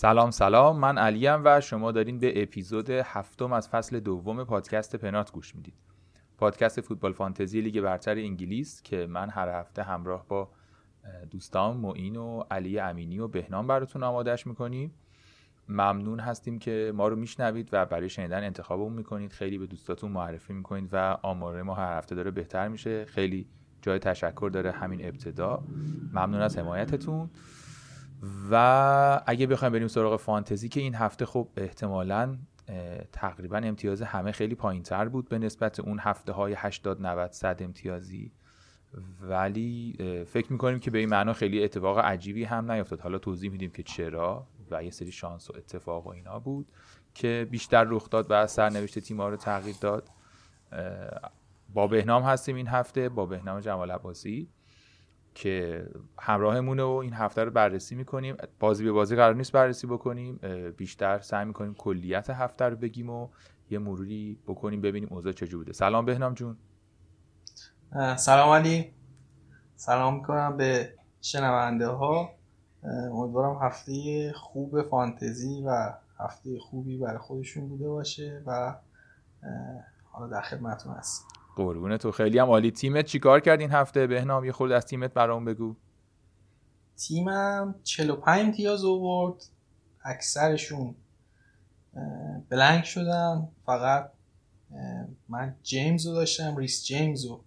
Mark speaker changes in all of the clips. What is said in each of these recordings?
Speaker 1: سلام سلام. من علیم و شما دارین به اپیزود هفتم از فصل دوم پادکست پنات گوش می‌دید. پادکست فوتبال فانتزی لیگ برتر انگلیس که من هر هفته همراه با دوستان معین و علی امینی و بهنام براتون آمادهش می‌کنیم. ممنون هستیم که ما رو میشنوید و برای شنیدن انتخابمون می‌کنید. خیلی به دوستاتون معرفی می‌کنید و آمار ما هر هفته داره بهتر میشه. خیلی جای تشکر داره همین ابتدا. ممنون از حمایتتون. و اگه بخوایم بریم سراغ فانتزی که این هفته خب احتمالا تقریبا امتیاز همه خیلی پایین تر بود به نسبت اون هفته های 80 90 100 امتیازی. ولی فکر می‌کنیم که به این معنا خیلی اتفاق عجیبی هم نیفتاد. حالا توضیح میدیم که چرا و یه سری شانس و اتفاق و اینا بود که بیشتر رخ داد و سرنوشت تیم‌ها رو تغییر داد. با بهنام هستیم این هفته با بهنام جمال عباسی. که همراهمونه و این هفته رو بررسی می‌کنیم. بازی به بازی قرار نیست بررسی بکنیم. بیشتر سعی می‌کنیم کلیت هفته رو بگیم و یه مروری بکنیم ببینیم اوضاع چجور بوده. سلام بهنام جون.
Speaker 2: سلام علی. سلام می‌کنم به شنونده ها امیدوارم هفته خوب فانتزی و هفته خوبی برای خودشون بوده باشه و حالا در خدمتتون هستیم
Speaker 1: قربونه تو. خیلی هم عالی. تیمت چیکار کرد این هفته؟ بهنام یه خورده از تیمت برام بگو.
Speaker 2: تیمم 45 امتیاز آورد. اکثرشون بلنک شدن. فقط من جیمز رو داشتم ریس جیمز و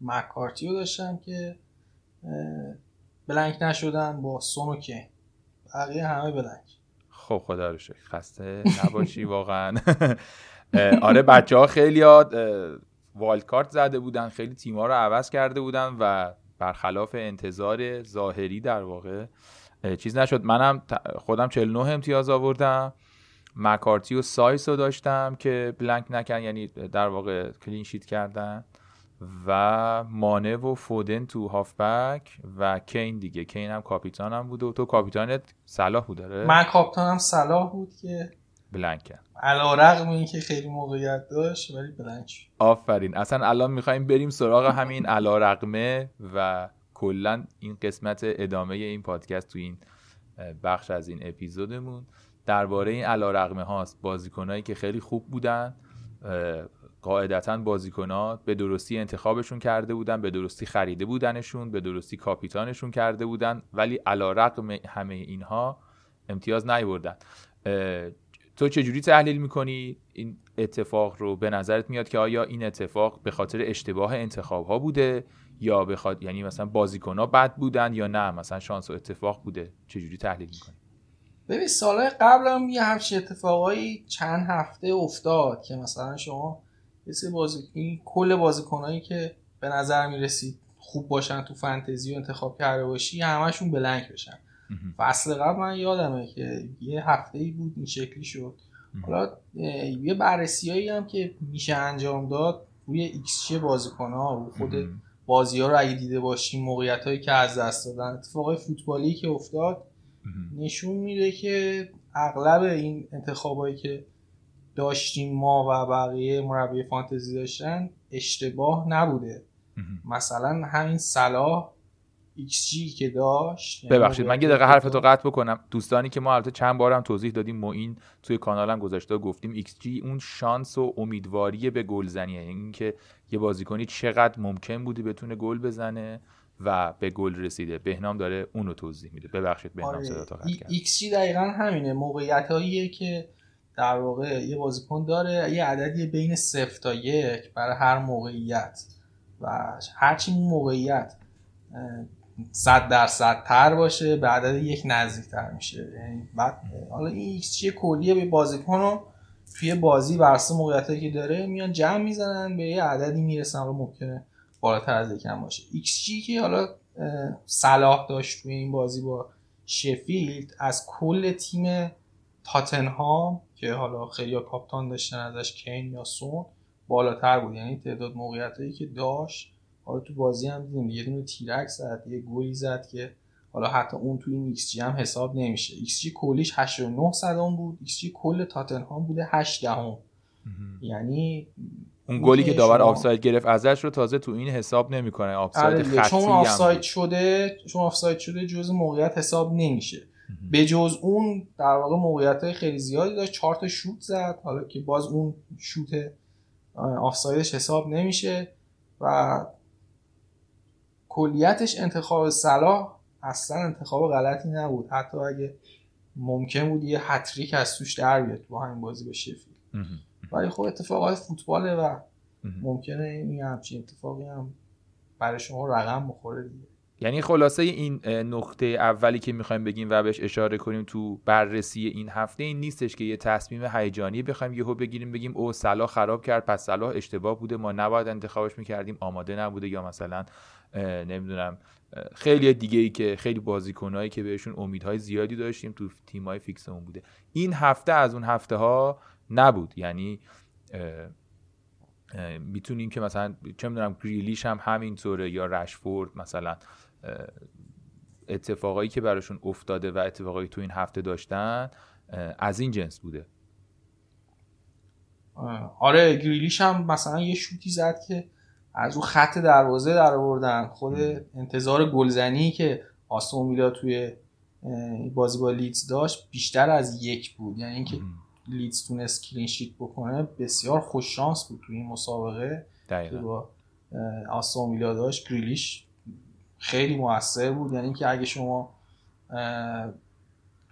Speaker 2: مکارتی رو داشتم که بلنک نشدن با سون و که. بقیه همه بلنک.
Speaker 1: خب خدا رو شکر. خسته نباشی واقعا. آره بچه ها خیلی wildcard زده بودن خیلی تیما رو عوض کرده بودن و برخلاف انتظار ظاهری در واقع چیز نشد. منم خودم 49 امتیاز آوردم. مکارتی و سایس رو داشتم که blank نکن یعنی در واقع clean sheet کردن. و مانه و فودن تو هافبک و کین دیگه. کین هم کاپیتانم بود و تو کاپیتانت صلاح بود داره
Speaker 2: من کاپیتانم صلاح بود که
Speaker 1: بلنک کرد
Speaker 2: علا رقم این که خیلی موقعیت داشت ولی بلنک
Speaker 1: آفرین. اصلا الان می‌خوایم بریم سراغ همین علا رقمه و کلا این قسمت ادامه این پادکست تو این بخش از این اپیزودمون. درباره این علا رقمه هاست بازیکنایی که خیلی خوب بودن قاعدتا بازیکنها به درستی انتخابشون کرده بودن به درستی خریده بودنشون به درستی کاپیتانشون کرده بودن ولی علا رقم همه اینها امتیاز نیوردن تو چجوری تحلیل می‌کنی؟ این اتفاق رو به نظرت میاد که آیا این اتفاق به خاطر اشتباه انتخاب ها بوده یا بخواد یعنی مثلا بازیکن ها بد بودن یا نه؟ مثلا شانس و اتفاق بوده. چجوری تحلیل می‌کنی؟
Speaker 2: ببین سالهای قبل هم یه همچین اتفاقایی چند هفته افتاد که مثلا شما یه بازی کل بازیکنایی که به نظر می‌رسید خوب باشن تو فانتزی و انتخاب کرده باشی همشون بلنک بشن. فصل قبل من یادمه که یه هفته ای بود این شکلی شد. حالا یه بررسی هم که میشه انجام داد روی ایکس چی بازیکن ها رو خود بازی ها رو اگه دیده باشیم موقعیت هایی که از دست دادن. اتفاقای فوتبالی که افتاد نشون میده که اغلب این انتخابایی که داشتیم ما و بقیه مربی فانتزی داشتن اشتباه نبوده. مثلا همین صلاح XG که داشت
Speaker 1: یعنی ببخشید من یه دقیقه حرفتو قطع بکنم. دوستانی که ما البته چند بارم توضیح دادیم معین توی کانالم گذاشته گفتیم XG اون شانس و امیدواری به گلزنیه یعنی اینکه یه بازیکنی چقدر ممکن بودی بتونه گل بزنه و به گل رسیده. بهنام داره اونو توضیح میده. ببخشید بهنام آره. صدا قطع کرد
Speaker 2: XG دقیقا همینه. موقعیت که در واقع یه بازیکن داره یه عددی بین صفر تا یک برای هر موقعیت. و هرچی موقعیت صد درصد تر باشه به عدد یک نزدیک تر میشه. یعنی بعد حالا این ایکس چیه؟ کلیه به بازیکن رو توی بازی برسه موقعیتی که داره میان جمع می‌زنن به یه عددی می‌رسن. حالا ممکنه بالاتر از یکم باشه. ایکس جی که حالا صلاح داشت توی این بازی با شفیلد از کل تیم تاتنهام که حالا خیلی captain داشتن ازش کین یا سون بالاتر بود. یعنی تعداد موقعیت که داشت حالا تو بازی هم دیدیم یه دونه تیرک زد یه گلی زد که حالا حتی اون توی این ایکس جی هم حساب نمیشه. ایکس جی کلیش 89 صدم بود ایکس جی کل تاتنهام بوده 8 دهم یعنی
Speaker 1: اون گلی که داور آفساید گرفت ازش رو تازه تو این حساب نمی‌کنه. آفساید
Speaker 2: آره خطی چون آفساید شده چون آفساید شده جز موقعیت حساب نمیشه. به جز اون در واقع موقعیت های خیلی زیادی داشت. چهار تا شوت زد حالا که باز اون شوت آفسایدش حساب نمیشه و کلیتش انتخاب صلاح اصلا انتخاب غلطی نبود. حتی اگه ممکن بود یه هتریک از توش در بیاد با همین بازی به شفیل ولی خب اتفاقات فوتباله و ممکنه این همچین اتفاقی هم برای شما رقم بخوره دیگه.
Speaker 1: یعنی خلاصه این نقطه اولی که می‌خوایم بگیم و بهش اشاره کنیم تو بررسی این هفته این نیستش که یه تصمیم هیجانی بخوایم یهو بگیریم بگیم او صلاح خراب کرد پس صلاح اشتباه بوده ما نباید انتخابش می‌کردیم آماده نبوده یا مثلا نمی‌دونم. خیلی دیگه ای که خیلی بازیکنایی که بهشون امیدهای زیادی داشتیم تو تیمای فیکسمون بوده. این هفته از اون هفته ها نبود. یعنی می‌تونیم که مثلا چه می‌دونم گریلیش هم همینطوره یا رشفورد مثلا. اتفاقایی که براشون افتاده و اتفاقایی تو این هفته داشتن از این جنس بوده.
Speaker 2: آره گریلیش هم مثلا یه شوتی زد که از اون خط دروازه در آوردن. خود انتظار گلزنی که استون ویلا توی بازی با لیدز داشت بیشتر از یک بود. یعنی اینکه لیدز تونست clean sheet بکنه بسیار خوش شانس بود توی این مسابقه.
Speaker 1: دقیقا.
Speaker 2: با استون ویلا داشت. گریلیش خیلی موثر بود. یعنی اینکه اگه شما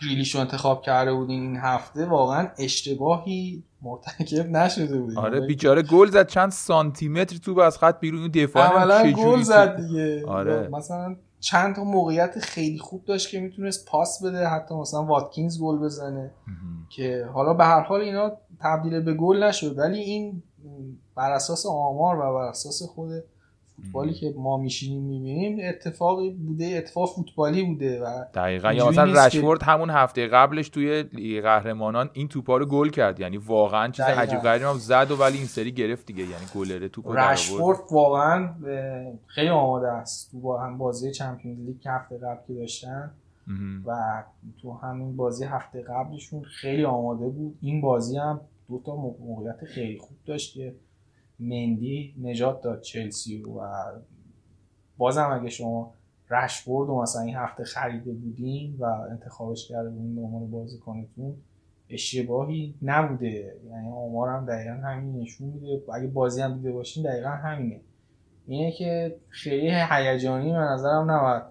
Speaker 2: گریلیش رو انتخاب کرده بودین این هفته واقعا اشتباهی مرتکب نشده بود
Speaker 1: آره بیچاره گل زد. چند سانتی متر تو از خط بیرون. دفاع
Speaker 2: اولا گل زد دیگه.
Speaker 1: آره.
Speaker 2: مثلا چند تا موقعیت خیلی خوب داشت که می‌تونست پاس بده حتی مثلا واتکینز گل بزنه. که حالا به هر حال اینا تبدیل به گل نشد. ولی این بر اساس آمار و بر اساس خود فوتبالی که ما میشینیم می‌بینیم اتفاقی بوده اتفاق فوتبالی بوده و
Speaker 1: دقیقا یا مثلا رشفورد همون هفته قبلش توی لیگ قهرمانان این توپا رو گل کرد یعنی واقعا چیز
Speaker 2: دقیقاً.
Speaker 1: عجیب غریبی هم زد و ولی این سری گرفت دیگه یعنی در آورد.
Speaker 2: رشفورد واقعا خیلی آماده است تو با هم بازی چمپیونز لیگ که هفته قبل که داشتن. و تو همین بازی هفته قبلشون خیلی آماده بود این بازی هم دو تا مو- موقعیت خیلی خوب داشت که مندی نجات داد چلسی و بازم اگه شما رشفورد رو مثلا این هفته خریده بودین و انتخابش کرده بودین به عنوان بازیکنتون اشتباهی نبوده. یعنی آمار هم دقیقا همین نشون میده. اگه بازی هم دیده باشین دقیقا همینه. اینه که خیلی هیجانی به نظرم نباید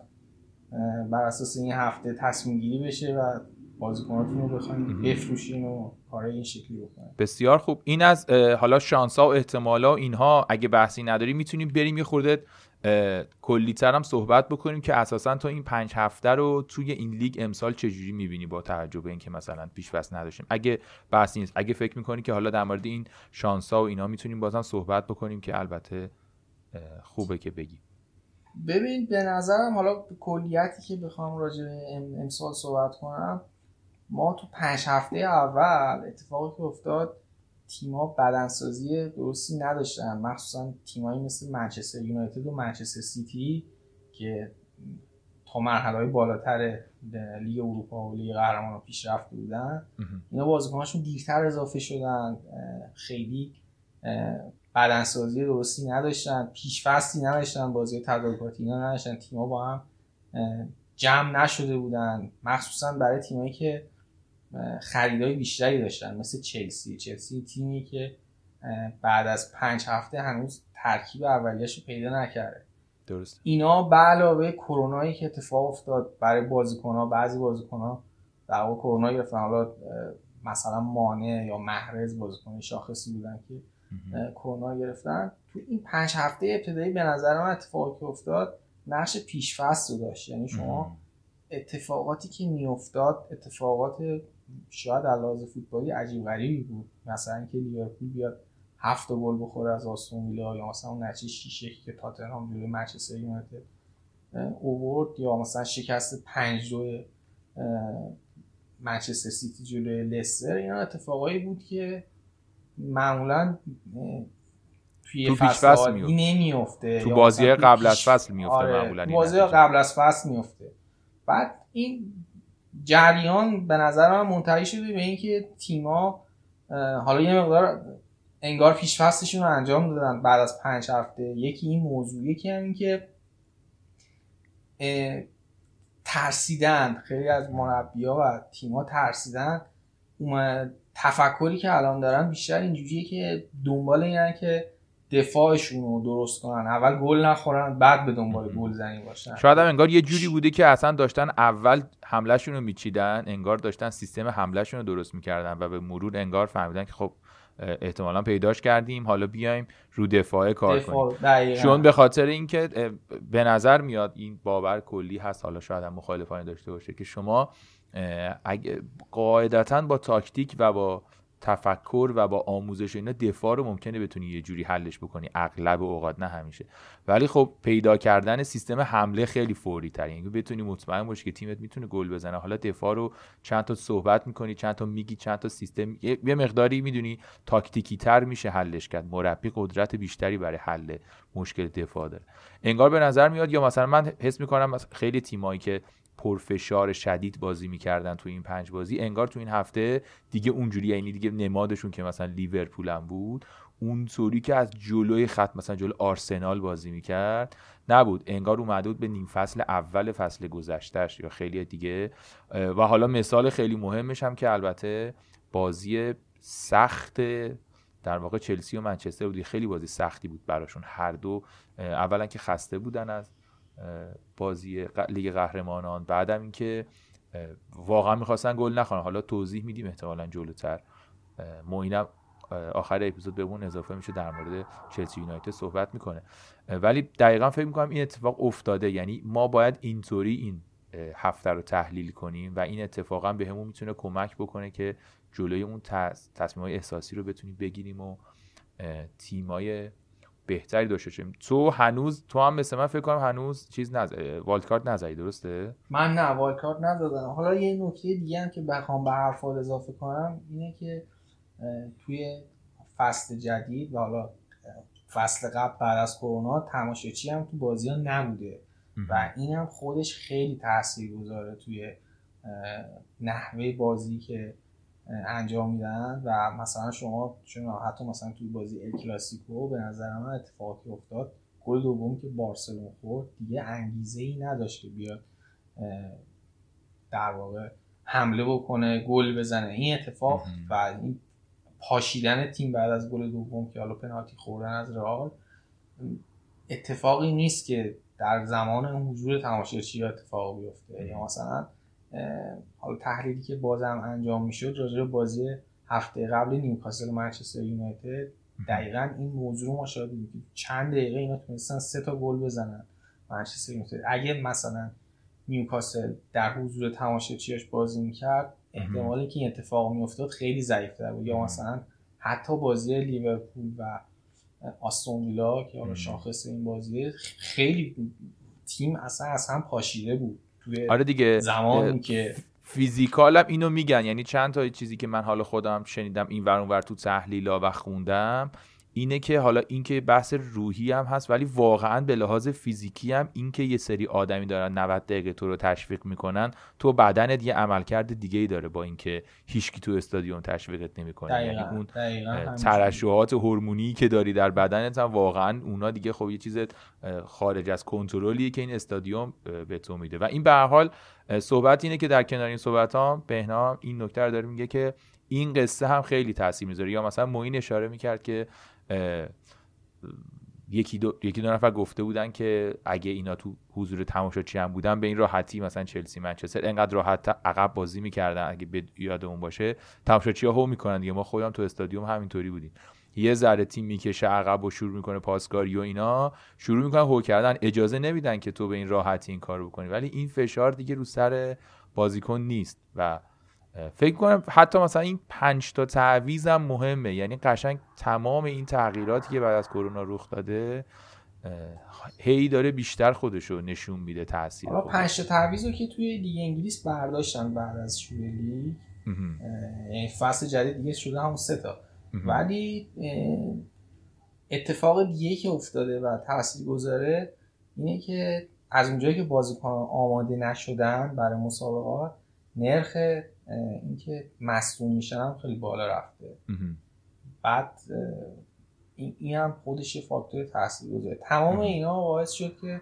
Speaker 2: بر اساس این هفته تصمیم گیری بشه و بازیکناتون رو بخواین بفروشین و کارهای این شکلی بکنین.
Speaker 1: بسیار خوب. این از حالا شانسا و احتمالا و اینها اگه بحثی نداری می‌تونیم بریم یه خورده کلیتر هم صحبت بکنیم که اساسا تو این پنج هفته رو توی این لیگ امسال چجوری می‌بینی با توجه به اینکه مثلا پیش فصل نداشتیم. اگه بحثی نیست. اگه فکر می‌کنی که حالا در مورد این شانسا و اینا می‌تونیم بازم صحبت بکنیم که البته خوبه که بگی
Speaker 2: ببین به نظرم حالا کلیتی که بخوام راجع به ام- امسال صحبت کنم ما تو پنج هفته اول اتفاقی که افتاد تیما بدنسازی درستی نداشتن. مخصوصا تیمایی مثل منچستر یونایتد و منچستر سیتی که تا مرحله های بالاتر لیگ اروپا و لیگ قهرمانان پیشرفته بودن.
Speaker 1: مهم.
Speaker 2: اینا بازیکناشون دیرتر اضافه شدن. خیلی بدنسازی درستی نداشتن. پیشفستی نداشتن. بازی تدارکاتی اینا نداشتن. تیما با هم جمع نشده بودن. مخصوصا برای تیمایی که اه، خریدای بیشتری داشتن مثل چلسی. چلسی تیمی که بعد از پنج هفته هنوز ترکیب اولیش رو پیدا نکرده.
Speaker 1: درست
Speaker 2: اینا به علاوه کرونایی که اتفاق افتاد برای بازیکن‌ها بعضی بازیکن‌ها در واقع کرونا گرفتن. حالا مثلا مانع یا محرز بازیکن شاخصی بودن که کرونا گرفتن. تو این پنج هفته ابتدایی به نظر من اتفاقی که افتاد نقش پیشفست رو داشت. یعنی شما. اتفاقاتی که میافتاد اتفاقات شاید از لحاظ فوتبالی عجیب غریبی بود. مثلا که لیورپول بیاد هفت گل بخوره از آستون ویلا یا مثلا اون نتیجه 6 که تاتنهام جلوی منچستر یونایتد اوورد یا مثلا شکست 5 2 منچستر سیتی جلوی لستر. اینا اتفاقایی بود که معمولا توی فصل عادی نمیفته
Speaker 1: تو بازی
Speaker 2: تو
Speaker 1: قبل از فصل میفته
Speaker 2: آره،
Speaker 1: معمولا
Speaker 2: بازی. قبل از فصل میفته بعد این جریان به نظر من منتهی شده به اینکه تیما حالا یه مقدار انگار پیش فصلشون رو انجام دادن بعد از پنج هفته. یکی این موضوع یکی هم این که اه، ترسیدن. خیلی از مربیا و تیم‌ها ترسیدن. تفکری که الان دارن بیشتر اینجوریه که دنبال اینن که دفاعشون رو درست کنن. اول گل نخورن بعد به دنبال گل زنی باشن.
Speaker 1: شاید هم انگار یه جوری بوده که اصلا داشتن اول حملهشون رو میچیدن انگار داشتن سیستم حملهشون رو درست می‌کردن و به مرور انگار فهمیدن که خب احتمالا پیداش کردیم حالا بیایم رو دفاع کار کنیم. چون به خاطر اینکه به نظر میاد این باور کلی هست حالا شاید هم مخالفانی داشته باشه که شما اگه قاعدتا با تاکتیک و با تفکر و با آموزش اینا دفاع رو ممکنه بتونی یه جوری حلش بکنی. اغلب اوقات نه همیشه. ولی خب پیدا کردن سیستم حمله خیلی فوری تر یعنی بتونی مطمئن باشی که تیمت می‌تونه گل بزنه. حالا دفاع رو چند تا صحبت می‌کنی چند تا میگی چند تا سیستم. یه مقداری می‌دونی تاکتیکی تر میشه حلش کرد. مربی قدرت بیشتری برای حل مشکل دفاع داره. انگار به نظر میاد یا مثلا من حس می‌کنم خیلی تیمایی که پرفشار شدید بازی می‌کردن تو این پنج بازی. انگار تو این هفته دیگه اونجوری یعنی دیگه نمادشون که مثلا لیورپول هم بود اون طوری که از جلوی خط مثلا جلو آرسنال بازی می‌کرد نبود. انگار اومده بود به نیم فصل اول فصل گذشتهش یا خیلی دیگه. و حالا مثال خیلی مهمش هم که البته بازی سخت در واقع چلسی و منچستر بودی. خیلی بازی سختی بود براشون. هر دو اولا که خسته بودن از بازی لیگ قهرمانان. بعدم اینکه واقعا می‌خواستن گل نخورن. حالا توضیح میدیم احتمالا جلوتر. معینم آخر اپیزود بهمون اضافه میشه در مورد چلسی یونایتد صحبت می‌کنه. ولی دقیقا فکر می‌کنم این اتفاق افتاده. یعنی ما باید اینطوری این هفته رو تحلیل کنیم و این اتفاقا به می‌تونه کمک بکنه که جلوی اون تصمیم های احساسی رو بتونیم بگیریم و تیمای بهتری داشته شیم تو هنوز تو هم مثل من فکر کنم هنوز چیز نز والد کارت نزدی درسته؟
Speaker 2: من نه والد کارت نزدم. حالا یه نکته دیگه هم که بخوام به حرفات اضافه کنم اینه که توی فصل جدید و حالا فصل قبل بعد از کرونا تماشاچی هم تو بازی ها نبوده. و این هم خودش خیلی تاثیر گذاره توی نحوه بازی که انجام میدن و مثلا شما چون حتی مثلا توی بازی ال کلاسیکو به نظر من اتفاقی افتاد گل دوم که بارسلون خورد دیگه انگیزه ای نداشت که بیاد در واقع حمله بکنه گل بزنه. این اتفاق و این پاشیدن تیم بعد از گل دوم که حالا پنالتی خوردن از رئال اتفاقی نیست که در زمان حضور تماشاچی اتفاق بیفته. یا مثلا حالا تحلیلی که بازم انجام می‌شد راجع بازی هفته قبل نیوکاسل منچستر یونایتد دقیقا این موضوع رو ما شاهد چند دقیقه اینا تونستن سه تا گل بزنن منچستر یونایتد. اگه مثلا نیوکاسل در حضور تماشاچیاش بازی می‌کرد احتمالی که این اتفاق میافتاد خیلی ضعیفتر بود. یا مثلا حتی بازی لیورپول و آستون ویلا که حالا شاخص این بازی خیلی تیم اصلا از هم پاشیده بود.
Speaker 1: آره دیگه
Speaker 2: زمانی که
Speaker 1: فیزیکال هم اینو میگن. یعنی چند تا چیزی که من حالا خودم شنیدم این ور ور تو تحلیلا و خوندم. اینه که حالا اینکه بحث روحی هم هست ولی واقعا به لحاظ فیزیکی هم اینکه یه سری آدمی دارن 90 دقیقه تو رو تشویق می‌کنن تو بدنت یه عملکرد دیگه ای داره با اینکه هیچکی تو استادیوم تشویقت نمی‌کنه. یعنی اون ترشحات هورمونی که داری در بدنت هم واقعا اونا دیگه خب یه چیز خارج از کنترلیه که این استادیوم به تو میده. و این به حال صحبت اینه که در کنار این صحبت ها بهنام این نکته رو داره میگه که این قصه هم خیلی تاثیر می‌ذاره. یا مثلا موین اشاره می‌کرد که یکی دو, یکی دو نفر گفته بودن که اگه اینا تو حضور تماشاچی هم بودن به این راحتی مثلا چلسی منچستر انقدر راحت عقب بازی می‌کردن اگه به یادمون باشه. تماشاچی ها هو می‌کنن دیگه. ما خودم تو استادیوم همینطوری بودیم. یه ذره تیم می‌کشه عقب و شروع می‌کنه پاسکاری و اینا. شروع می‌کنن هو کردن. اجازه نمیدن که تو به این راحتی این کار بکنی. ولی این فشار دیگه رو سر بازیکن نیست و فکر کنم حتی مثلا این پنج تا تعویز هم مهمه. یعنی قشنگ تمام این تغییراتی که بعد از کرونا رخ داده هی داره بیشتر خودشو نشون میده تاثیر
Speaker 2: حالا پنج تا تعویض رو که توی لیگ انگلیس برداشتن بعد از شروع لیگ. یعنی فصل جدید دیگه شده همون سه تا. ولی اتفاق دیگه که افتاده و تاثیر گذاره اینه که از اونجایی که بازیکن آماده نشدن برای مسابقات نرخ اینکه مصدوم میشن هم خیلی بالا رفته. بعد این, هم خودش یه فاکتور تاثیر گذاره تمام اینا باعث شد که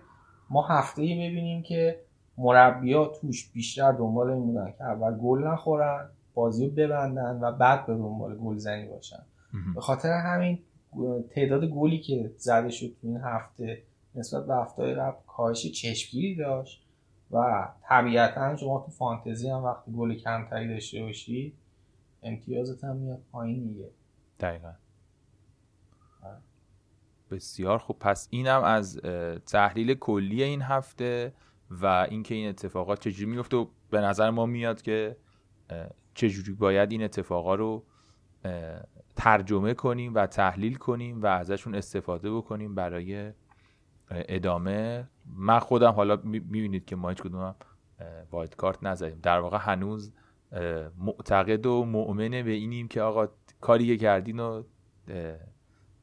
Speaker 2: ما هفته ای ببینیم که مربیا توش بیشتر دنبال این بودن که اول گل نخورن بازی رو ببندن و بعد به دنبال گل زنی باشن به خاطر همین تعداد گلی که زده شد تو این هفته نسبت به هفته قبل کاهش چشمگیری داشت. و طبیعتا شما تو فانتزی هم وقتی گل کمتری داشته باشی امتیازت هم میاد پایین دیگه.
Speaker 1: دقیقا. بسیار خوب. پس اینم از تحلیل کلی این هفته و اینکه این اتفاقات چجوری میفته و به نظر ما میاد که چجوری باید این اتفاقا رو ترجمه کنیم و تحلیل کنیم و ازشون استفاده بکنیم برای ادامه من خودم حالا می‌بینید که ما هیچ کدوم وایت کارت نزدیم. در واقع هنوز معتقد و مؤمنه به اینیم که آقا کاری کردین و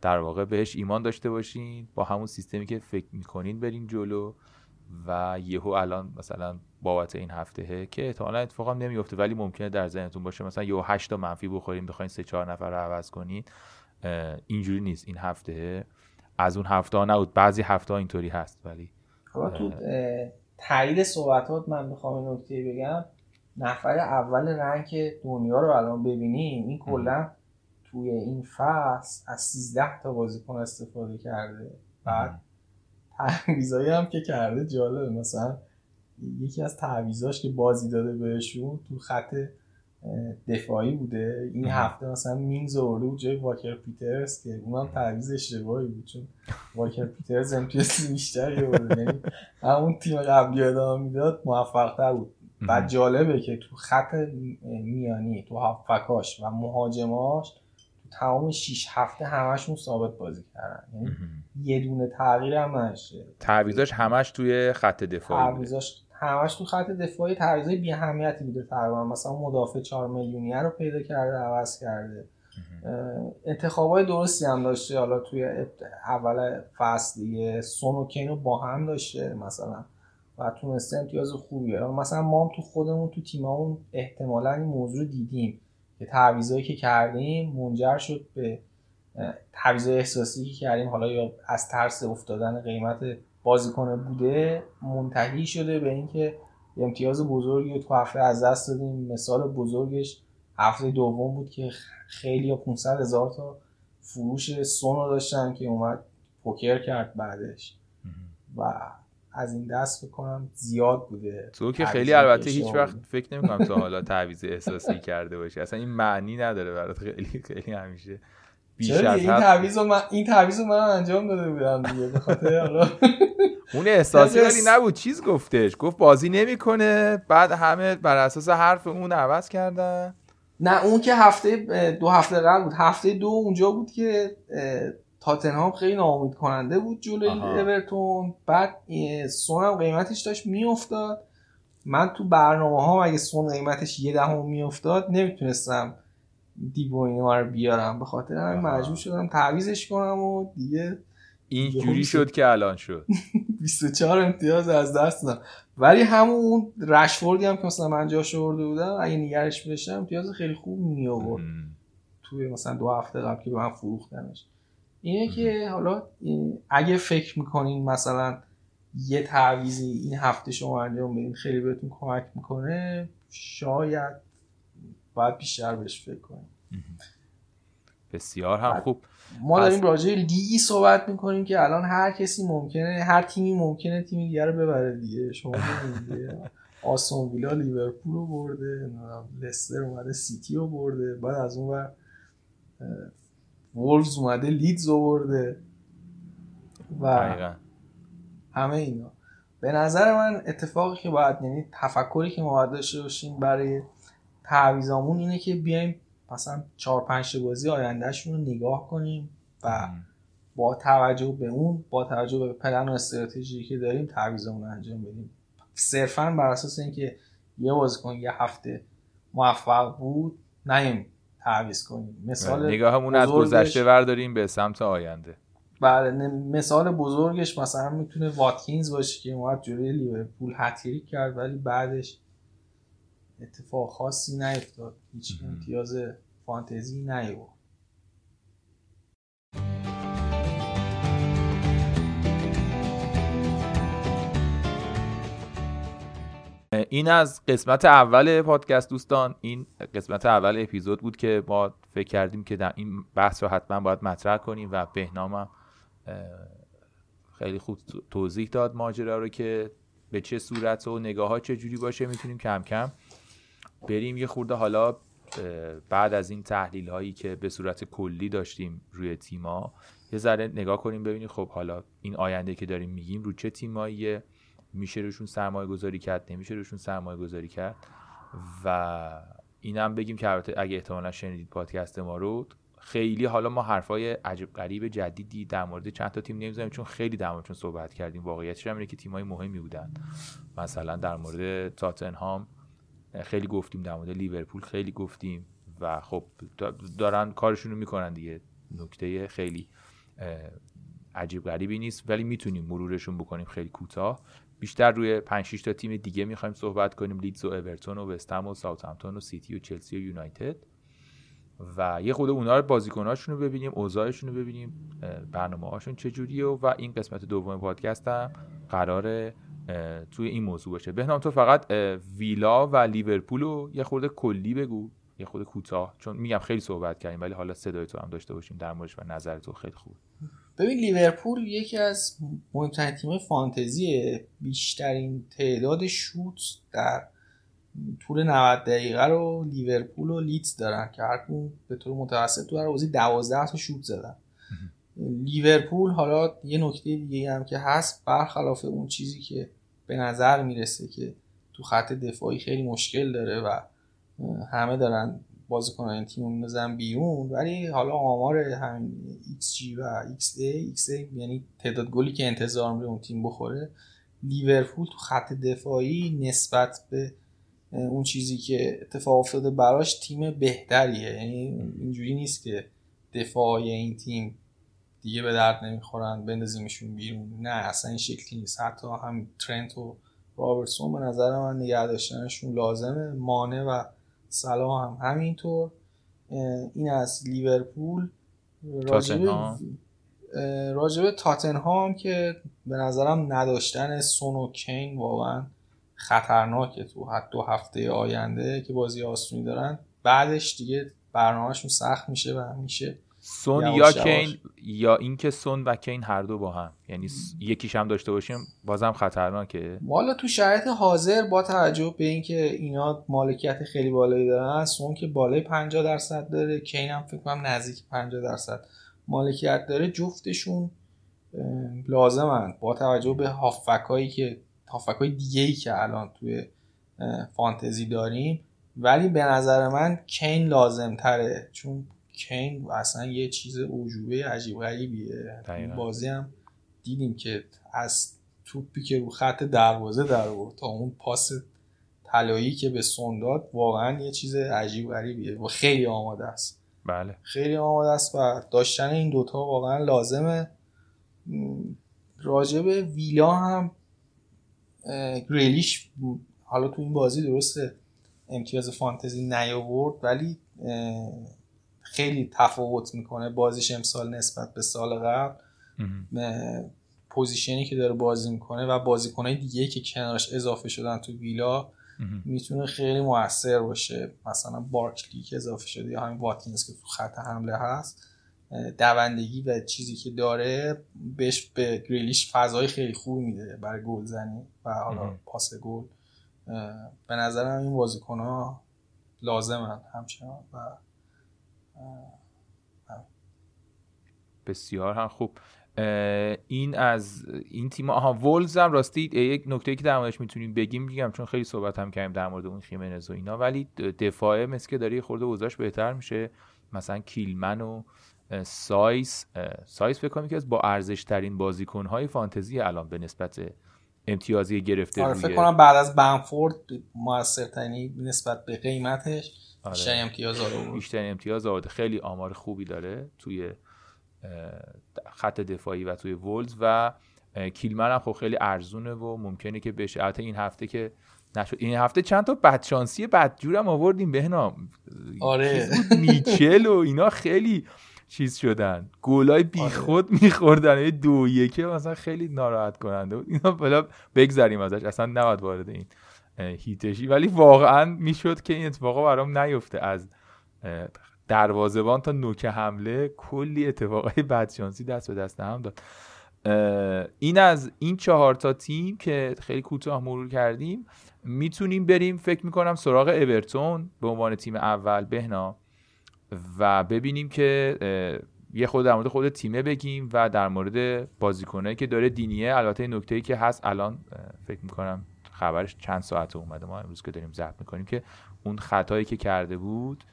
Speaker 1: در واقع بهش ایمان داشته باشین با همون سیستمی که فکر می‌کنین برین جلو و یهو الان مثلا بابت این هفته که احتمالا اتفاقا نمیفته ولی ممکنه در ذهنتون باشه. مثلا یهو 8 تا منفی بخوریم بخواین سه چهار نفر رو عوض کنین. اینجوری نیست. این هفته از اون هفته ها نبود. بعضی هفته ها اینطوری هست ولی
Speaker 2: تو تایید صحبتات من می‌خوام نکته بگم. نفر اول رنگ دنیا رو الان ببینیم این کلا توی این فصل از 13 تا بازیکن استفاده کرده. بعد تعویضایی هم که کرده جالبه. مثلا یکی از تعویضاش که بازی داده بهشون تو خط دفاعی بوده. این هفته مثلا مینز آورده بود جای واکر پیترز که اونم تعویض اشتباهی بود چون واکر پیترز امتیاز بیشتری آورده یعنی همون تیم قبلی ادامه می‌داد موفقتر بود. و جالبه که تو خط میانی تو هفکاش و مهاجماش تمام 6 هفته همشون ثابت بازی کردن. یعنی یه دونه تغییر هم نشه.
Speaker 1: تعویضاش همش توی خط دفاعی
Speaker 2: تعویضاش همش تو خط دفاعی تعویضای بی اهمیتی بوده تقریبا. مثلا مدافع 4 میلیونیه رو پیدا کرده عوض کرده. انتخابای درستی هم داشته. حالا توی اول فصل دیگه سون و کین رو با هم داشته مثلا و تونسته امتیاز خوبیه مثلا ما هم تو خودمون تو تیممون احتمالا این موضوع دیدیم. تعویضایی که کردیم منجر شد به تعویض احساسی که کردیم. حالا یا از ترس افتادن قیمت بازیکن بوده منتهی شده به اینکه امتیاز بزرگی رو تو هفته از دست دادیم. مثال بزرگش هفته دوم بود که خیلی یا 500 هزار تا فروش سون رو داشتن که اومد پوکر کرد بعدش. و از این دست بکنم زیاد بوده
Speaker 1: تو که خیلی البته هیچ وقت فکر نمی کنم تو حالا تعویض احساسی کرده باشی. اصلا این معنی نداره برات. خیلی خیلی همیشه
Speaker 2: بیش از این تعویض من این تعویض من انجام داده بودم دیگه به خاطر حالا.
Speaker 1: اون احساسی ولی نبود. چیز گفتش؟ گفت بازی نمی‌کنه. بعد همه بر اساس حرف اون عوض کردن.
Speaker 2: نه اون که هفته دو هفته قبل بود. هفته دو اونجا بود که تاتنهام خیلی ناامید کننده بود جلوی اورتون بعد سون هم قیمتش داشت میافتاد. من تو برنامه ها اگه سون قیمتش یه دهم میافتاد نمی‌تونستم دیبوینه رو بیارم. به خاطر همین مجبور شدم تعویزش کنم و دیگه
Speaker 1: این جوری شد که الان شد.
Speaker 2: 24 امتیاز از دست دادم. ولی همون رشفوردی هم که مثلا من جاش آورده بودم اگه نگرش می‌داشتم امتیاز خیلی خوب می آورد توی مثلا دو هفته قبل که به من فروختنش. اینه که حالا اگه فکر می‌کنین مثلا یه تعویزی این هفته شما انجام بدین خیلی بهتون کمک می‌کنه شاید باید بیشتر بهش فکر کنیم
Speaker 1: بسیار هم خوب.
Speaker 2: ما داریم راجع لیگی صحبت می‌کنیم که الان هر کسی ممکنه هر تیمی ممکنه تیم دیگه رو ببره دیگه. شما آسون ویلا لیورپول رو برده لستر اومده سیتی رو برده. بعد از اون ور وولفز اومده لیدز آورده و همه اینا. به نظر من اتفاقی که باید یعنی تفکری که ما باید داشته باشیم برای تعویزامون اینه که بیایم مثلا چهار پنج بازی آیندهشون رو نگاه کنیم و با توجه به اون با توجه به پلن و استراتژی که داریم تعویزمون انجام بدیم. صرفا بر اساس اینکه یه بازیکن یه هفته موفق بود نیم تعویض کنیم. مثال
Speaker 1: نگاهمون از گذشته ورداریم به سمت آینده.
Speaker 2: بله مثال بزرگش مثلا می‌تونه واتکینز باشه که اومد جلوی لیورپول هتریک کرد ولی بعدش اتفاق خاصی نیفتاد. هیچ امتیاز فانتزی نیورد.
Speaker 1: این از قسمت اول پادکست دوستان این قسمت اول اپیزود بود که ما فکر کردیم که در این بحث رو حتما باید مطرح کنیم و بهنامم خیلی خوب توضیح داد ماجرا رو که به چه صورت و نگاه ها چه جوری باشه می‌تونیم کم کم بریم یه خورده حالا بعد از این تحلیل هایی که به صورت کلی داشتیم روی تیما یه ذره نگاه کنیم ببینیم خب حالا این آینده که داریم میگیم رو چه تیماییه؟ میشه روشون سرمایه گذاری کرد نمیشه روشون سرمایه گذاری کرد. و اینم بگیم که البته اگه احتمالا شنیدید پادکست ما رو خیلی حالا ما حرفای عجب غریب جدیدی در مورد چند تا تیم نمی‌زنیم چون خیلی در موردشون صحبت کردیم. واقعیتش هم اینه که تیمای مهمی بودن. مثلا در مورد تاتنهام خیلی گفتیم در مورد لیورپول خیلی گفتیم و خب دارن کارشون رو می‌کنن دیگه. نکته خیلی عجیب غریبی نیست ولی می‌تونیم مرورشون بکنیم خیلی کوتاه. بیشتر روی 5 6 تا تیم دیگه می‌خوایم صحبت کنیم لیدز و اورتون و وستهم و ساوثهمپتون و سیتی و چلسی و یونایتد. و یه خود اونا رو بازیکناشون رو ببینیم اوضاعشون رو ببینیم برنامه هاشون چجوریه و این قسمت دوم پادکست هم قراره توی این موضوع باشه. بهنام تو فقط ویلا و لیورپول رو یه خورده کلی بگو یه خورده کوتاه چون میگم خیلی صحبت کردیم ولی حالا صدای تو هم داشته باشیم در موردش و نظر تو خیلی خوب.
Speaker 2: ببین لیورپول یکی از مهمترین تیم فانتزیه. بیشترین تعداد شوت در طول 90 دقیقه رو لیورپول و لیتز دارن که هر به طور متوسط تو هر بازی 12 تا شوت زدن. لیورپول حالا یه نکته دیگه هم که هست برخلاف اون چیزی که به نظر می‌رسه که تو خط دفاعی خیلی مشکل داره و همه دارن بازیکنان این تیم میندازن بیرون ولی حالا آمار همین XG و XA XA یعنی تعداد گلی که انتظار میره اون تیم بخوره لیورپول تو خط دفاعی نسبت به اون چیزی که اتفاق افتاده براش تیم بهتریه. یعنی اینجوری نیست که دفاعی این تیم دیگه به درد نمی‌خورن بندازیمشون بیرون. نه اصلا این شکلی نیست. حتی هم ترنت و رابرتسون به نظر من نگه داشتنشون لازمه. مانه و سلام هم همینطور. این از لیورپول. راجبه تاتنهام. که به نظرم نداشتن سون و کین واقعا خطرناکه تو حتی دو هفته آینده که بازی آسونی دارن. بعدش دیگه برنامهشون سخت میشه و میشه
Speaker 1: سون یا کین یا اینکه سون و کین هر دو با هم. یعنی یکیش هم داشته باشیم بازم خطرناکه.
Speaker 2: والا تو شرایط حاضر با توجه به اینکه اینا مالکیت خیلی بالایی دارن سون که بالای 50 درصد داره کین هم فکر کنم نزدیک 50 درصد مالکیت داره جفتشون لازمن. با توجه به هافکایی که هافکای دیگه ای که الان توی فانتزی داریم. ولی به نظر من کین لازم تره چون کین اصلا یه چیز اوجوبه عجیب غریبیه. بازی هم دیدیم که از توپی که رو خط دروازه در تا اون پاس طلایی که به سون داد واقعا یه چیز عجیب غریبیه. و خیلی آماده است.
Speaker 1: بله.
Speaker 2: خیلی آماده است و داشتن این دوتا واقعا لازمه. راجب ویلا هم گریلیش حالا تو این بازی درسته امتیاز فانتزی نیاورد ولی خیلی تفاوت می‌کنه بازیش امسال نسبت به سال قبل. position ی که داره بازی می‌کنه و بازیکنهای دیگه که کنارش اضافه شدن تو ویلا می‌تونه خیلی موثر باشه. مثلا بارکلی که اضافه شده یا همین واتکینز که تو خط حمله هست دوندگی و چیزی که داره بهش به گریلیش فضای خیلی خوبی میده برای گل زنی و حالا پاس گل. به نظرم این بازیکن ها لازمن همچنان و
Speaker 1: بسیار هم خوب. این از این تیم آها ولز هم راستی یک نکته که در موردش می‌تونیم بگیم میگم چون خیلی صحبت هم کردیم در مورد اون خیمنز و اینا ولی دفاعه مثل که داره خورده اوضاعش بهتر میشه. مثلا کیلمن و سایس سایس فکر کنم که از با ارزش ترین بازیکن های فانتزی الان به نسبت امتیازی گرفته
Speaker 2: آره فکر کنم بعد از بنفورد موثرترین نسبت به قیمتش. آره. بیشتر امتیاز آورد.
Speaker 1: امتیاز آورده خیلی آمار خوبی داره توی خط دفاعی و توی ولوز و کیلمن هم خب خیلی ارزونه و ممکنه که بشه. البته این هفته که نشد. این هفته چند تا بدشانسی بدجورم آوردیم بهنام
Speaker 2: آره.
Speaker 1: میچل و اینا خیلی چیز شدن. گولای بیخود آره. میخوردن. دو یکه مثلا خیلی ناراحت کننده بود. اینا بلا بگذریم ازش. اصلا نباید وارد این هیتشی. ولی واقعا می‌شد که این اتفاقا برام نیفته. از دروازبان تا نوک حمله کلی اتفاقای بدشانسی دست به دست هم داد. این از این چهار تا تیم که خیلی کوتاه مرور کردیم می‌تونیم بریم فکر می‌کنم سراغ اورتون به عنوان تیم اول بهنا و ببینیم که یه خود در مورد خود تیمه بگیم و در مورد بازیکنایی که داره دینیه البته نکته ای که هست الان فکر می‌کنم خبرش چند ساعت اومده. ما امروز که داریم ضبط می‌کنیم که اون خطایی که کرده بود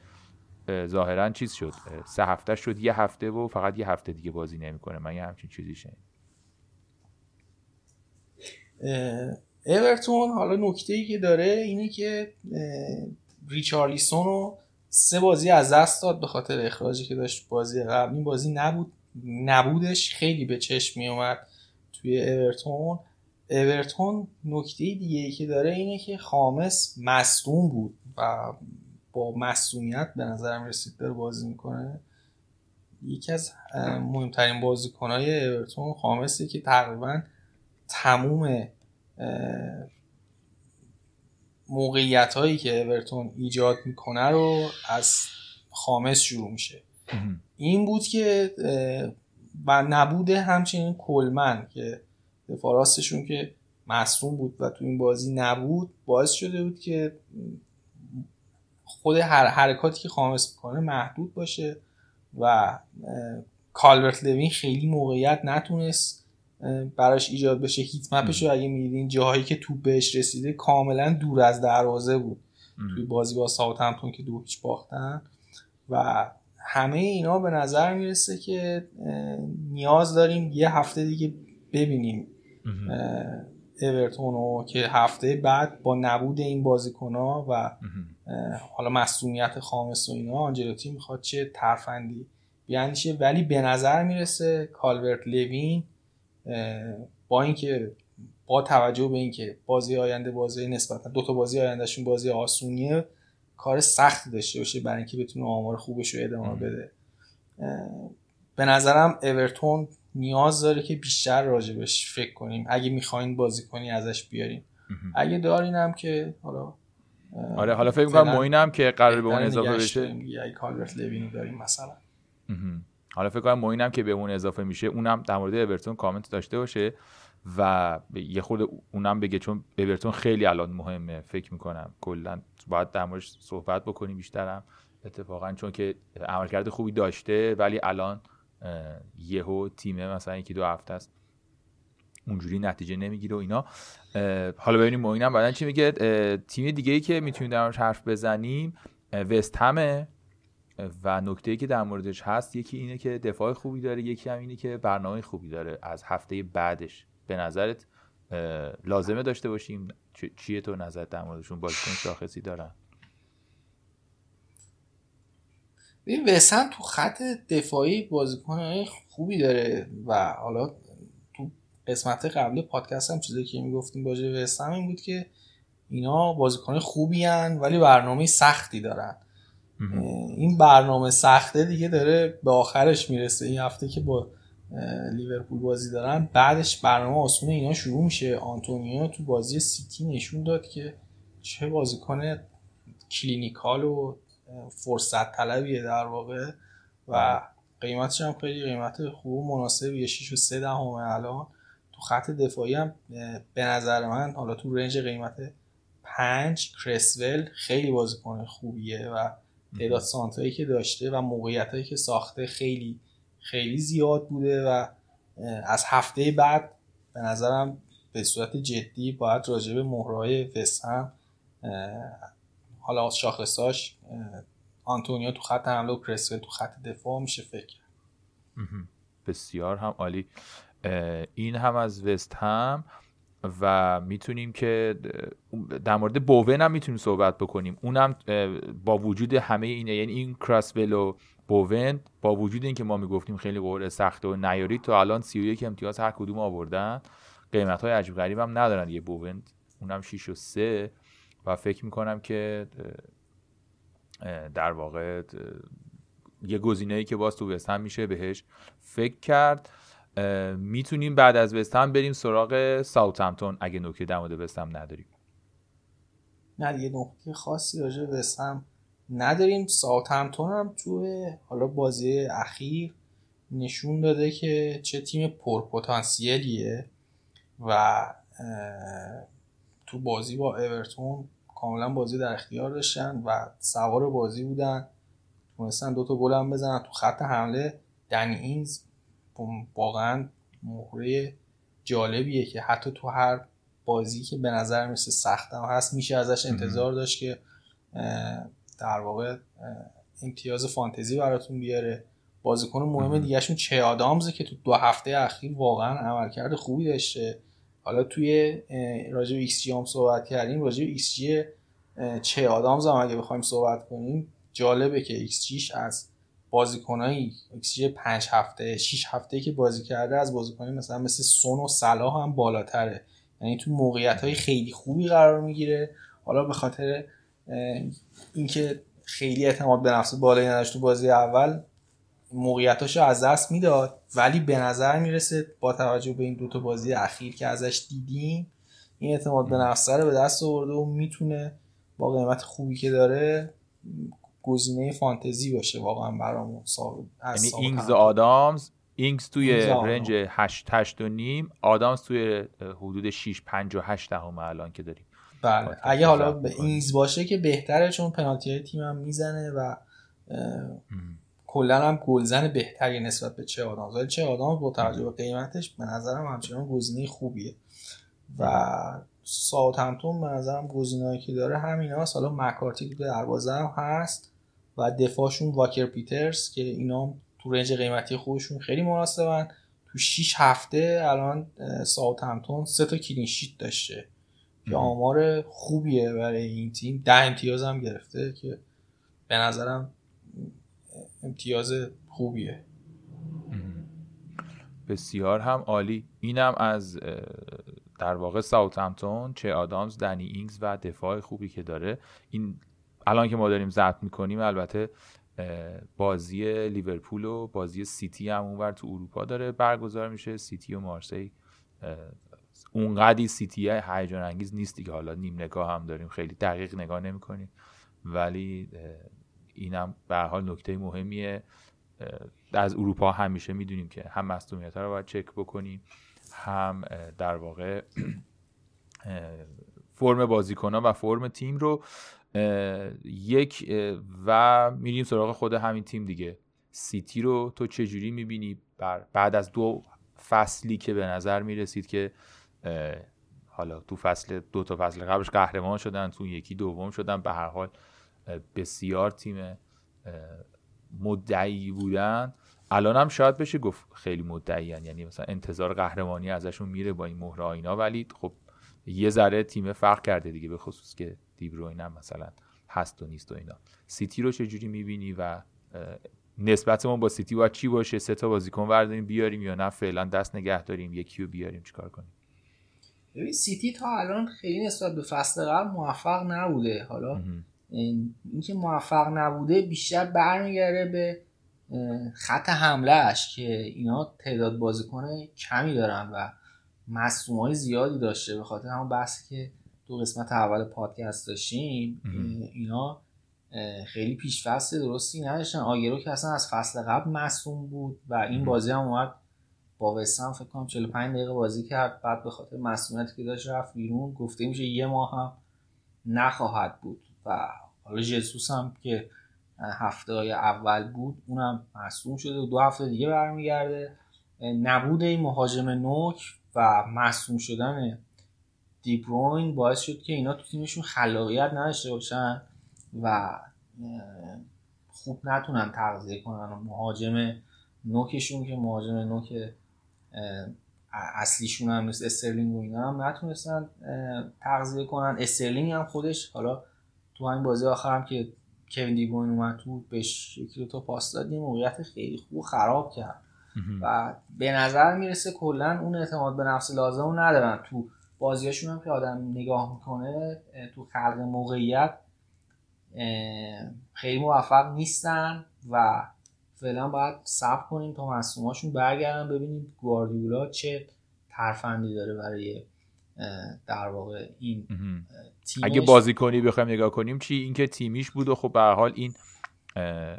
Speaker 1: ظاهرا چیز شد. سه هفته شد یه هفته و فقط یه هفته دیگه بازی نمی‌کنه. من یه همچین چیزی شنیدم.
Speaker 2: اورتون حالا نکته ای که داره اینه که ریچارلیسون رو سه بازی از دست داد به خاطر اخراجی که داشت بازی قبل. این بازی نبود نبودش. خیلی به چشم می اومد توی اورتون اورتون نکته دیگه ای که داره اینه که خامس مصدوم بود و با مصدومیت به نظرم رسید داره بازی می‌کنه. یکی از مهمترین بازیکنهای اورتون خامسه که تقریبا تموم موقعیت هایی که اورتون ایجاد می‌کنه رو از خامس شروع میشه. این بود که و نبوده همچنین کلمن که دفاع راستشون که مصوم بود و تو این بازی نبود باعث شده بود که خود هر حرکاتی که خامس می‌کنه محدود باشه و کالورت لوین خیلی موقعیت نتونست براش ایجاد بشه. هیت مپش رو اگه می‌دیدین جاهایی که توپ بهش رسیده کاملا دور از دروازه بود. توی بازی با همتون که دو هیچ باختن. و همه اینا به نظر می‌رسه که نیاز داریم یه هفته دیگه ببینیم اورتون رو که هفته بعد با نبود این بازیکن ها و حالا مسئولیت خامس و اینا آنجلوتی می‌خواد چه ترفندی بیاندیشه. ولی به نظر می‌رسه کالورت لوین با اینکه با توجه به اینکه بازی آینده بازی نسبتا دو تا بازی آیندهشون بازی آسونیه کار سختی داشته باشه برای اینکه بتونه آمار خوبش رو ادامه بده. به نظرم اورتون نیاز داره که بیشتر راجبش فکر کنیم. اگه می‌خواین بازی کنی ازش بیاریم اگه دارینم که حالا
Speaker 1: آره حالا فکر می‌کنم موینم که قرار به اون اضافه بشه.
Speaker 2: کالورت لوینو داریم مثلا.
Speaker 1: حالا فکر کنم موینم که به اون اضافه میشه اونم در مورد اورتون کامنت داشته باشه و یه خورده اونم بگه چون اورتون خیلی الان مهمه. فکر می‌کنم کلا باید در موردش صحبت بکنیم بیشترم اتفاقا چون که عملکرد خوبی داشته ولی الان یهو تیمه مثلا یکی دو هفته است. اونجوری نتیجه نمی‌گیره و اینا. حالا ببینیم موینم بعدا چی میگه. تیم دیگه ای که می‌تونیم در حرف بزنیم وست همه و نکته ای که در موردش هست یکی اینه که دفاع خوبی داره یکی هم اینه که برنامه خوبی داره. از هفته بعدش به نظرت لازمه داشته باشیم؟ چیه تو نظر در موردشون؟ بازیکن شاخصی دارن.
Speaker 2: ببین وسن تو خط دفاعی بازیکن خوبی داره و حالا تو قسمت قبلی پادکست هم چیزی که می‌گفتیم باجه وسن این بود که اینا بازیکن خوبی هن ولی برنامه سختی دارن. این برنامه سخته دیگه داره به آخرش می‌رسه. این هفته که با لیورپول بازی دارن بعدش برنامه آسونه اینا شروع میشه. آنتونیو تو بازی سیتی نشون داد که چه بازیکن کلینیکال و فرصت طلبیه در واقع و قیمتش هم خیلی قیمت خوب و مناسبیه 6 و 3 دهم الان. تو خط دفاعی هم به نظر من حالا تو رنج قیمت 5 کرسول خیلی بازیکن خوبیه و تعداد سانتایی که داشته و موقعیت که ساخته خیلی خیلی زیاد بوده و از هفته بعد به نظرم به صورت جدی باید راجع به مهرهای وسهم حالا شاخصاش آنتونیو تو خط حمله و کرسول تو خط دفاع میشه فکر
Speaker 1: بسیار هم عالی. این هم از وست هم و می‌تونیم که در مورد بوون هم می‌تونیم صحبت بکنیم. اونم با وجود همه اینه. یعنی این کراسول و بوون با وجود اینکه ما می‌گفتیم خیلی قرعه سخته و نیاری تو الان 31 امتیاز هر کدوم آوردن. قیمت های عجیب غریب هم ندارن یه بوون اونم 6 و 3 و فکر می‌کنم که در واقع یه گزینه ای که باز تو وستهم میشه بهش فکر کرد. می‌تونیم بعد از وستهم بریم سراغ ساوثهمپتون اگه نکته در مورد وستهم نداریم.
Speaker 2: نه یه نقطه خاصی راجع به هم نداریم. ساعت هم توی حالا بازی اخیر نشون داده که چه تیم پرپتانسیلیه و تو بازی با اورتون کاملا بازی در اختیار داشتن و سوار بازی بودن. تونستن دوتا گل هم بزنن. تو خط حمله دنی اینز واقعا مهره جالبیه که حتی تو هر بازی که به نظر مثل سختم هست میشه ازش انتظار داشت که در واقع امتیاز فانتزی براتون بیاره. بازیکن مهم. دیگهشون چه آدامزه که تو دو هفته اخیر واقعا عملکرد خوبی داشته. حالا توی راجع به ایکس هم صحبت کردیم راجع به xG چه آدامز هم اگه بخوایم صحبت کنیم جالبه که xG ش از بازیکنایی xG 5 هفته 6 هفته که بازی کرده از بازیکنایی مثلا مثل سون و صلاح هم بالاتره. یعنی تو موقعیت های خیلی خوبی قرار می‌گیره. حالا به خاطر اینکه خیلی اعتماد به نفس بالایی نداشت تو بازی اول موقعیتاشو از دست می‌داد ولی به نظر می‌رسه با توجه به این دوتا بازی اخیر که ازش دیدیم این اعتماد به نفس رو به دست آورده و می‌تونه با قیمت خوبی که داره گزینه فانتزی باشه واقعا برامون
Speaker 1: یعنی اینگز آدامز اینگز توی رنج 8 8 و نیم آدامز توی حدود 6 5 و 8 دهم الان که داریم.
Speaker 2: بله. اگه حالا به اینگز باشه که بهتره چون پنالتی های تیم هم می‌زنه و کلا هم گلزن بهتری نسبت به چه آدم ولی چه آدم با توجه به قیمتش به نظرم همچنان گزینه خوبیه. و ساوت همتون به نظرم گزینه‌ای که داره همین هست حالا مکارتی که دروازه هم هست و دفاعشون واکر پیترز که اینا تو رنج قیمتی خودشون خیلی مناسبن. تو 6 هفته الان ساوتهمپتون سه تا clean sheet داشته که آمار خوبیه برای این تیم. ده امتیاز هم گرفته که به نظرم امتیاز خوبیه.
Speaker 1: بسیار هم عالی. اینم از در واقع ساوتهمپتون چه آدامز دنی اینگز و دفاع خوبی که داره. این الان که ما داریم ضبط می‌کنیم البته بازی لیورپول و بازی سیتی هم اونور تو اروپا داره. برگزار میشه سیتی و مارسی. اونقدی سیتی هیجان انگیز نیست دیگه. حالا نیم نگاه هم داریم. خیلی دقیق نگاه نمی‌کنیم. ولی اینم به حال نکته مهمیه. از اروپا همیشه می‌دونیم که هم مصدومیت رو باید چک بکنیم هم در واقع فرم بازیکن و فرم تیم رو یک و میریم سراغ خود همین تیم دیگه. سیتی رو تو چجوری می‌بینی؟ بعد از دو فصلی که به نظر می‌رسید که حالا تو فصل دو تا فصل قبلش قهرمان شدن تو یکی دوم شدن به هر حال بسیار تیم مدعی بودن. الان هم شاید بشه گفت خیلی مدعی یعنی مثلا انتظار قهرمانی ازشون میره با این مهره اینا. ولی خب یه ذره تیم فرق کرده دیگه به خصوص که دیبروین هم مثلا هست و نیست و اینا. سیتی رو چجوری می‌بینی و نسبتمون با سیتی باید چی باشه؟ سه تا بازیکن برداریم بیاریم یا نه؟ فعلا دست نگه داریم یکی رو بیاریم چیکار کنیم؟
Speaker 2: ببین سیتی تا الان خیلی نسبت به فصل قبل موفق نبوده. حالا اینکه موفق نبوده بیشتر برمیگرده به خط حملهش که اینا تعداد بازیکن کمی دارن و مصوم های زیادی داشته. به خاطر همون بحثی که دو قسمت اول پادکست داشتیم اینا خیلی پیش فصل درستی نداشتن. آگرو که اصلا از فصل قبل مصوم بود و این بازی هم اومد با وسام فکر کنم 45 دقیقه بازی کرد. بعد به خاطر مسئولیتی که داشت رفت بیرون. گفته میشه یه ماه هم نخواهد بود و حالا جسوس هم که هفته های اول بود اونم مصوم شده و دو هفته دیگه برمیگرده. نبود این مهاجم نوک و مصوم شدن دیبروین باعث شد که اینا تو تیمشون خلاقیت نداشته باشن و خوب نتونن تغذیه کنن. مهاجم نوکشون که مهاجم نوک اصلیشون هم مثل استرلینگ و اینا هم نتونستن تغذیه کنن. استرلینگ هم خودش حالا تو همین بازی آخرم که کوین دیبروین اومد تو بهش یکی تا پاس داد یه موقعیت خیلی خوب خراب کرد. و به نظر می‌رسه کلا اون اعتماد به نفس لازم رو ندارن. تو بازیاشون هم که آدم نگاه می‌کنه تو خلق موقعیت خیلی موفق نیستن و فعلا باید صبر کنیم تا مصوماشون برگردن. ببینیم گواردیولا چه ترفندی داره برای در واقع این
Speaker 1: اگه بازیکنی بخوایم نگاه کنیم چی؟ اینکه تیمیش بود و خب به حال این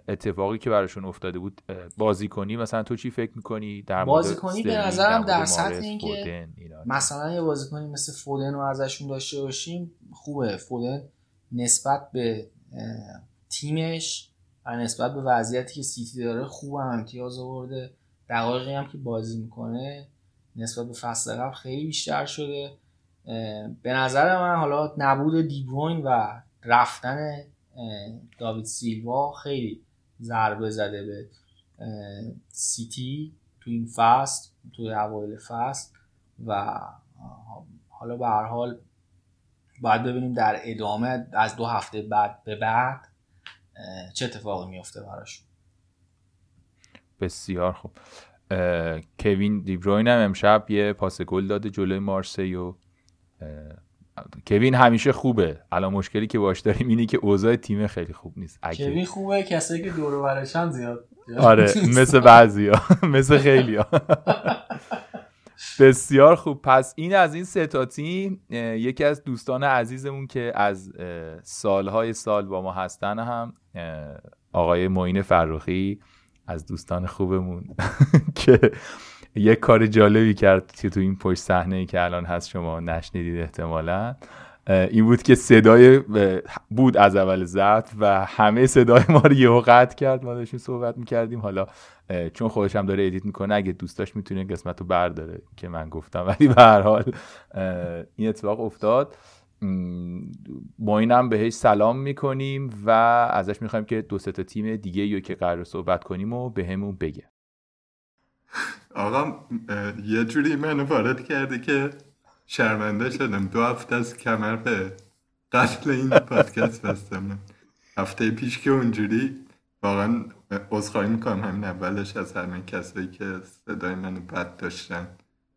Speaker 1: اتفاقی که براشون افتاده بود بازیکنی مثلا تو چی فکر می‌کنی؟ در
Speaker 2: بازیکنی به نظرم در سطح اینکه مثلا یه بازیکنی مثل فودن رو ازشون داشته باشیم خوبه. فودن نسبت به تیمش و نسبت به وضعیتی که سیتی داره خوب هم امتیاز آورده. دقایقی هم که بازی می‌کنه نسبت به فصل قبل خیلی بیشتر شده. به نظر من حالا نبود دیبروین و رفتن داوید سیلوا خیلی ضربه زده به سیتی تو این فصل تو اوایل فصل و حالا به هر حال باید ببینیم در ادامه از دو هفته بعد به بعد چه اتفاقی میفته براشون
Speaker 1: بسیار خوب. کوین دیبروین هم امشب یه پاس گل داده جلوی مارسی و کوین همیشه خوبه. الان مشکلی که باش داریم اینه که اوضاع تیم خیلی خوب نیست.
Speaker 2: کوین خوبه کسایی که دور برشن زیاد
Speaker 1: آره مثل بعضیا. مثل خیلیا. بسیار خوب. پس این از این سه تیم یکی از دوستان عزیزمون که از سالهای سال با ما هستن هم آقای معین فرخی از دوستان خوبمون که یک کار جالبی کرد که تو این پشت صحنه ای که الان هست شما نشنیدید احتمالا. این بود که صدای بود از اول زد و همه صدای ما رو یهو قطع کرد. ما داشتیم صحبت می‌کردیم. حالا چون خودش هم داره ادیت می‌کنه اگه دوستاش می‌تونه قسمت رو برداره که من گفتم. ولی به هر حال این اتفاق افتاد. ما اینم بهش سلام می‌کنیم و ازش می‌خوایم که دو تا تیم دیگه یا که قرار صحبت کنیم و به همون بگه.
Speaker 3: آقا یه جوری منو وارد کرده که شرمنده شدم. دو هفته از کمر به قتل این پادکست بستم. هفته پیش که اونجوری واقعا عذرخواهی می‌کنم. همین اولش از همه کسایی که صدای منو بد داشتن.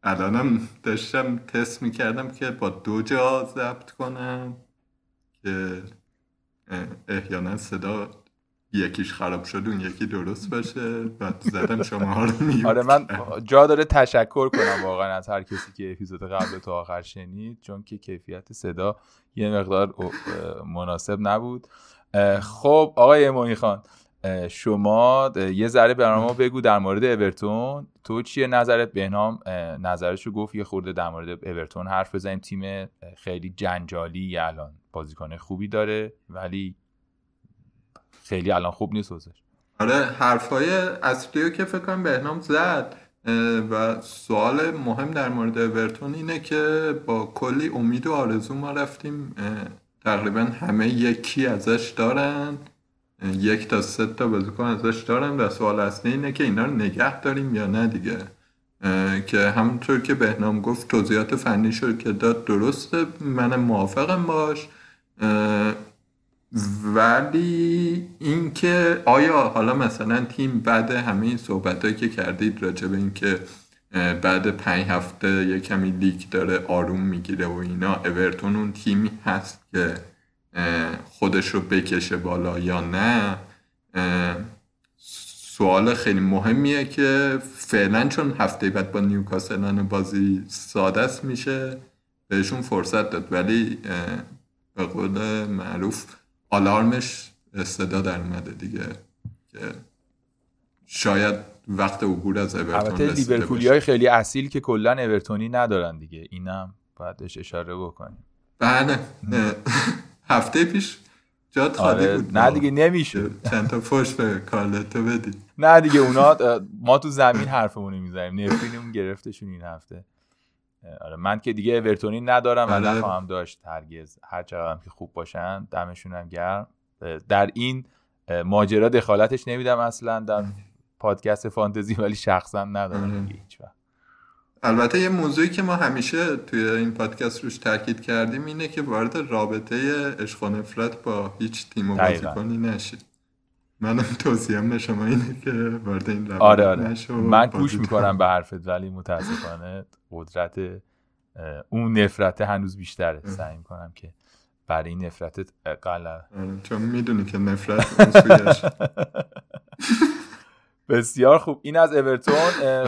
Speaker 3: الانم داشتم تست می‌کردم که با دو جا ضبط کنم که احیانا صدا یکیش خراب شد اون یکی درست باشه. بعد زدم شما رو
Speaker 1: آره من جا داره تشکر کنم واقعا از هر کسی که اپیزود قبل تا آخر شنید چون که کیفیت صدا یه مقدار مناسب نبود. خب آقای امانی خان شما یه ذره برای بگو در مورد اورتون. تو چیه نظرت؟ بهنام نظرش رو گفت یه خورده در مورد اورتون حرف بزنیم. تیم خیلی جنجالی الان بازیکن خوبی داره ولی خیلی الان خوب نیست وزش
Speaker 3: آره حرفای اصلی که فکر کنم بهنام زد و سوال مهم در مورد اورتون اینه که با کلی امید و آرزو ما رفتیم تقریبا همه یکی ازش دارن یک تا سه تا بازیکن ازش دارن و سوال اصلی اینه که اینا رو نگه داریم یا نه دیگه. که همونطور که بهنام گفت توضیحات فنی شد که داد درسته من موافقم باش. ولی اینکه آیا حالا مثلا تیم بعد همه این صحبت که کردید راجع به اینکه بعد پنج هفته یه کمی لیک داره آروم می‌گیره و اینا اورتون اون تیمی هست که خودش رو بکشه بالا یا نه؟ سوال خیلی مهمیه که فعلا چون هفته بعد با نیوکاسل بازی ساده میشه بهشون فرصت داد. ولی به قول معروف آلارمش صدا در اومده دیگه که شاید وقت عبور از اورتون البته
Speaker 1: لیورپولی های خیلی اصیل که کلا اورتونی ندارن دیگه. اینم بعدش اشاره بکنیم.
Speaker 3: بله. هفته پیش جات خالی آره، بود.
Speaker 1: نه دیگه نمیشه.
Speaker 3: چند تا فوش به کارلتو بدی.
Speaker 1: نه دیگه اونا ما تو زمین حرفمون می‌زنیم. نفرینمون گرفتشون این هفته. آره من که دیگه اورتونی ندارم و آره. نخواهم داشت هرگز. هر چقدر که خوب باشن دمشون هم گرم در این ماجرا دخالتش نمیدم اصلا در پادکست فانتزی ولی شخصا ندارم آره. هیچ
Speaker 3: البته یه موضوعی که ما همیشه توی این پادکست روش تاکید کردیم اینه که وارد رابطه عشق و نفرت با هیچ تیم و بازیکنی نشید. منم توصیم به شما اینه که وارد این رابطه
Speaker 1: آره آره. من گوش می‌کنم به حرفت ولی متاسفانه قدرت اون نفرت هنوز بیشتره. سعی می‌کنم که برای این نفرتت قلع
Speaker 3: آره چون می‌دونی که نفرت اصولیش
Speaker 1: بسیار خوب. این از اورتون.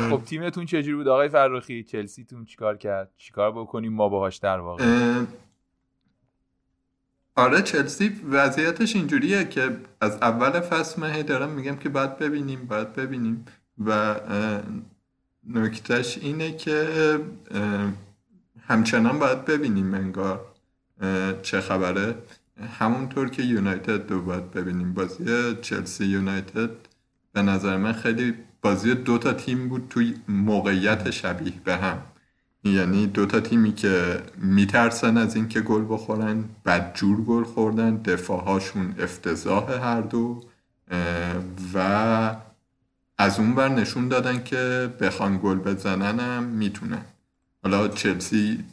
Speaker 1: خب تیمتون چجوری بود؟ آقای فرخی چلسیتون چیکار کرد؟ چیکار بکنیم؟ ما باهاش در واقع.
Speaker 3: آره چلسی وضعیتش اینجوریه که از اول فصل من دارم میگم که باید ببینیم باید ببینیم. و نکتهش اینه که همچنان باید ببینیم انگار چه خبره. همونطور که یونایتد رو باید ببینیم. بازی چلسی یونایتد به نظر من خیلی بازی دو تا تیم بود توی موقعیت شبیه به هم. یعنی دو تا تیمی که میترسن از اینکه گل بخورن بدجور گل خوردن دفاعهاشون افتضاح هر دو و از اون بر نشون دادن که بخوان گل بزنن هم می‌تونن. حالا چلسی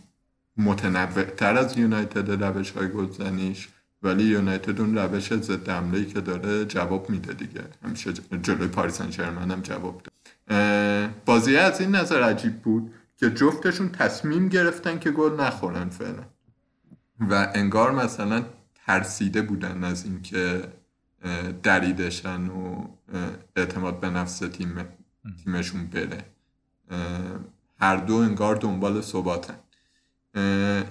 Speaker 3: متنوع تر از یونایتد روش های گلزنیش ولی یونایتد اون روش ضد حمله که داره جواب میده دیگه. همیشه جلوی پاریس هم جواب ده بازی از این نظر عجیب بود. که جفتشون تصمیم گرفتن که گل نخورن فعلا. و انگار مثلا ترسیده بودن از اینکه دریدشن و اعتماد به نفس تیم تیمشون بره. هر دو انگار دنبال ثباتن.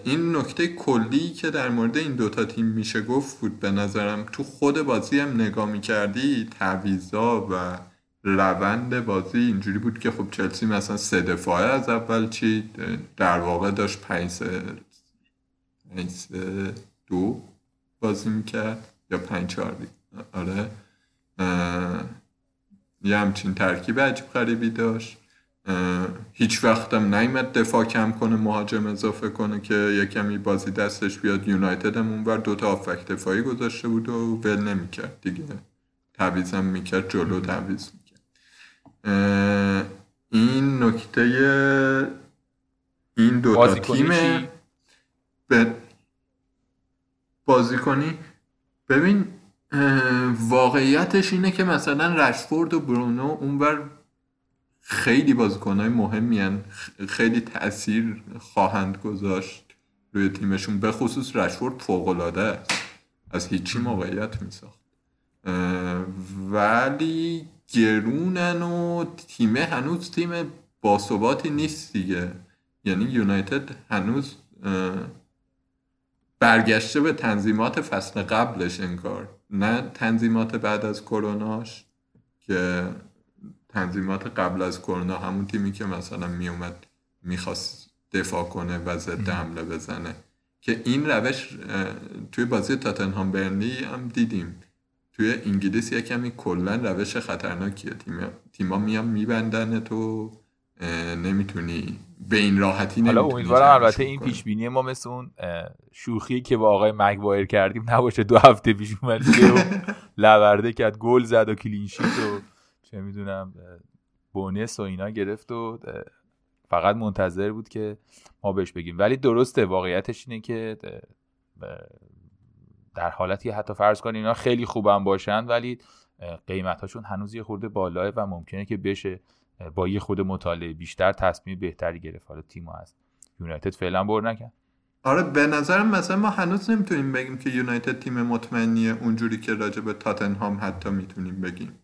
Speaker 3: این نکته کلی که در مورد این دوتا تیم میشه گفت بود. به نظرم تو خود بازی هم نگاه می‌کردی تعویزا و روند بازی اینجوری بود که خب چلسی مثلا سه دفاعه از اول چی در واقع داشت پنج سه دو بازی می‌کرد یا پنج چهار آره. یه همچین ترکیب عجیب غریبی داشت. هیچ وقتم نیمد دفاع کم کنه مهاجم اضافه کنه که یه کمی بازی دستش بیاد. یونایتد هم اونور دوتا آفک دفاعی گذاشته بود و ول نمی‌کرد دیگه. تعویزم می‌کرد جلو تعویز این نکته این دوتا تیم به بازی کنی ببین واقعیتش اینه که مثلا رشفورد و برونو اونور خیلی بازیکنهای مهمی هن. خیلی تاثیر خواهند گذاشت روی تیمشون به خصوص رشفورد فوقلاده است. از هیچی موقعیت میساخت. ولی گرونن و تیمه هنوز تیم باثباتی نیست دیگه. یعنی یونایتد هنوز برگشته به تنظیمات فصل قبلش انگار نه تنظیمات بعد از کروناش که تنظیمات قبل از کرونا همون تیمی که مثلا میومد می‌خواست دفاع کنه و ضد حمله بزنه. که این روش توی بازی تاتنهام برنی هم دیدیم. توی انگلیس یه کمی کلا روش خطرناکیه. تیم تیما میان میبندن تو نمی‌تونی به این راحتی
Speaker 1: حالا امیدوارم البته این پیش بینی ما مثل اون شوخی که با آقای مگوایر کردیم نباشه. دو هفته پیش اومد لورده کرد گل زد و کلینشیت و چه می‌دونم بونس و اینا گرفت و فقط منتظر بود که ما بهش بگیم. ولی درسته واقعیتش اینه که در حالتی حتی فرض کنید اینا خیلی خوبم باشن ولی قیمتاشون هنوز یه خورده بالاه و ممکنه که بشه با یه خود مطالعه بیشتر تصمیم بهتری گرفت. حالا تیم از یونایتد فعلا بر نکن
Speaker 3: آره به نظرم مثلا ما هنوز نمی‌تونیم بگیم که یونایتد تیم مطمئنیه اونجوری که راجع به تاتنهام حتی می‌تونیم بگیم.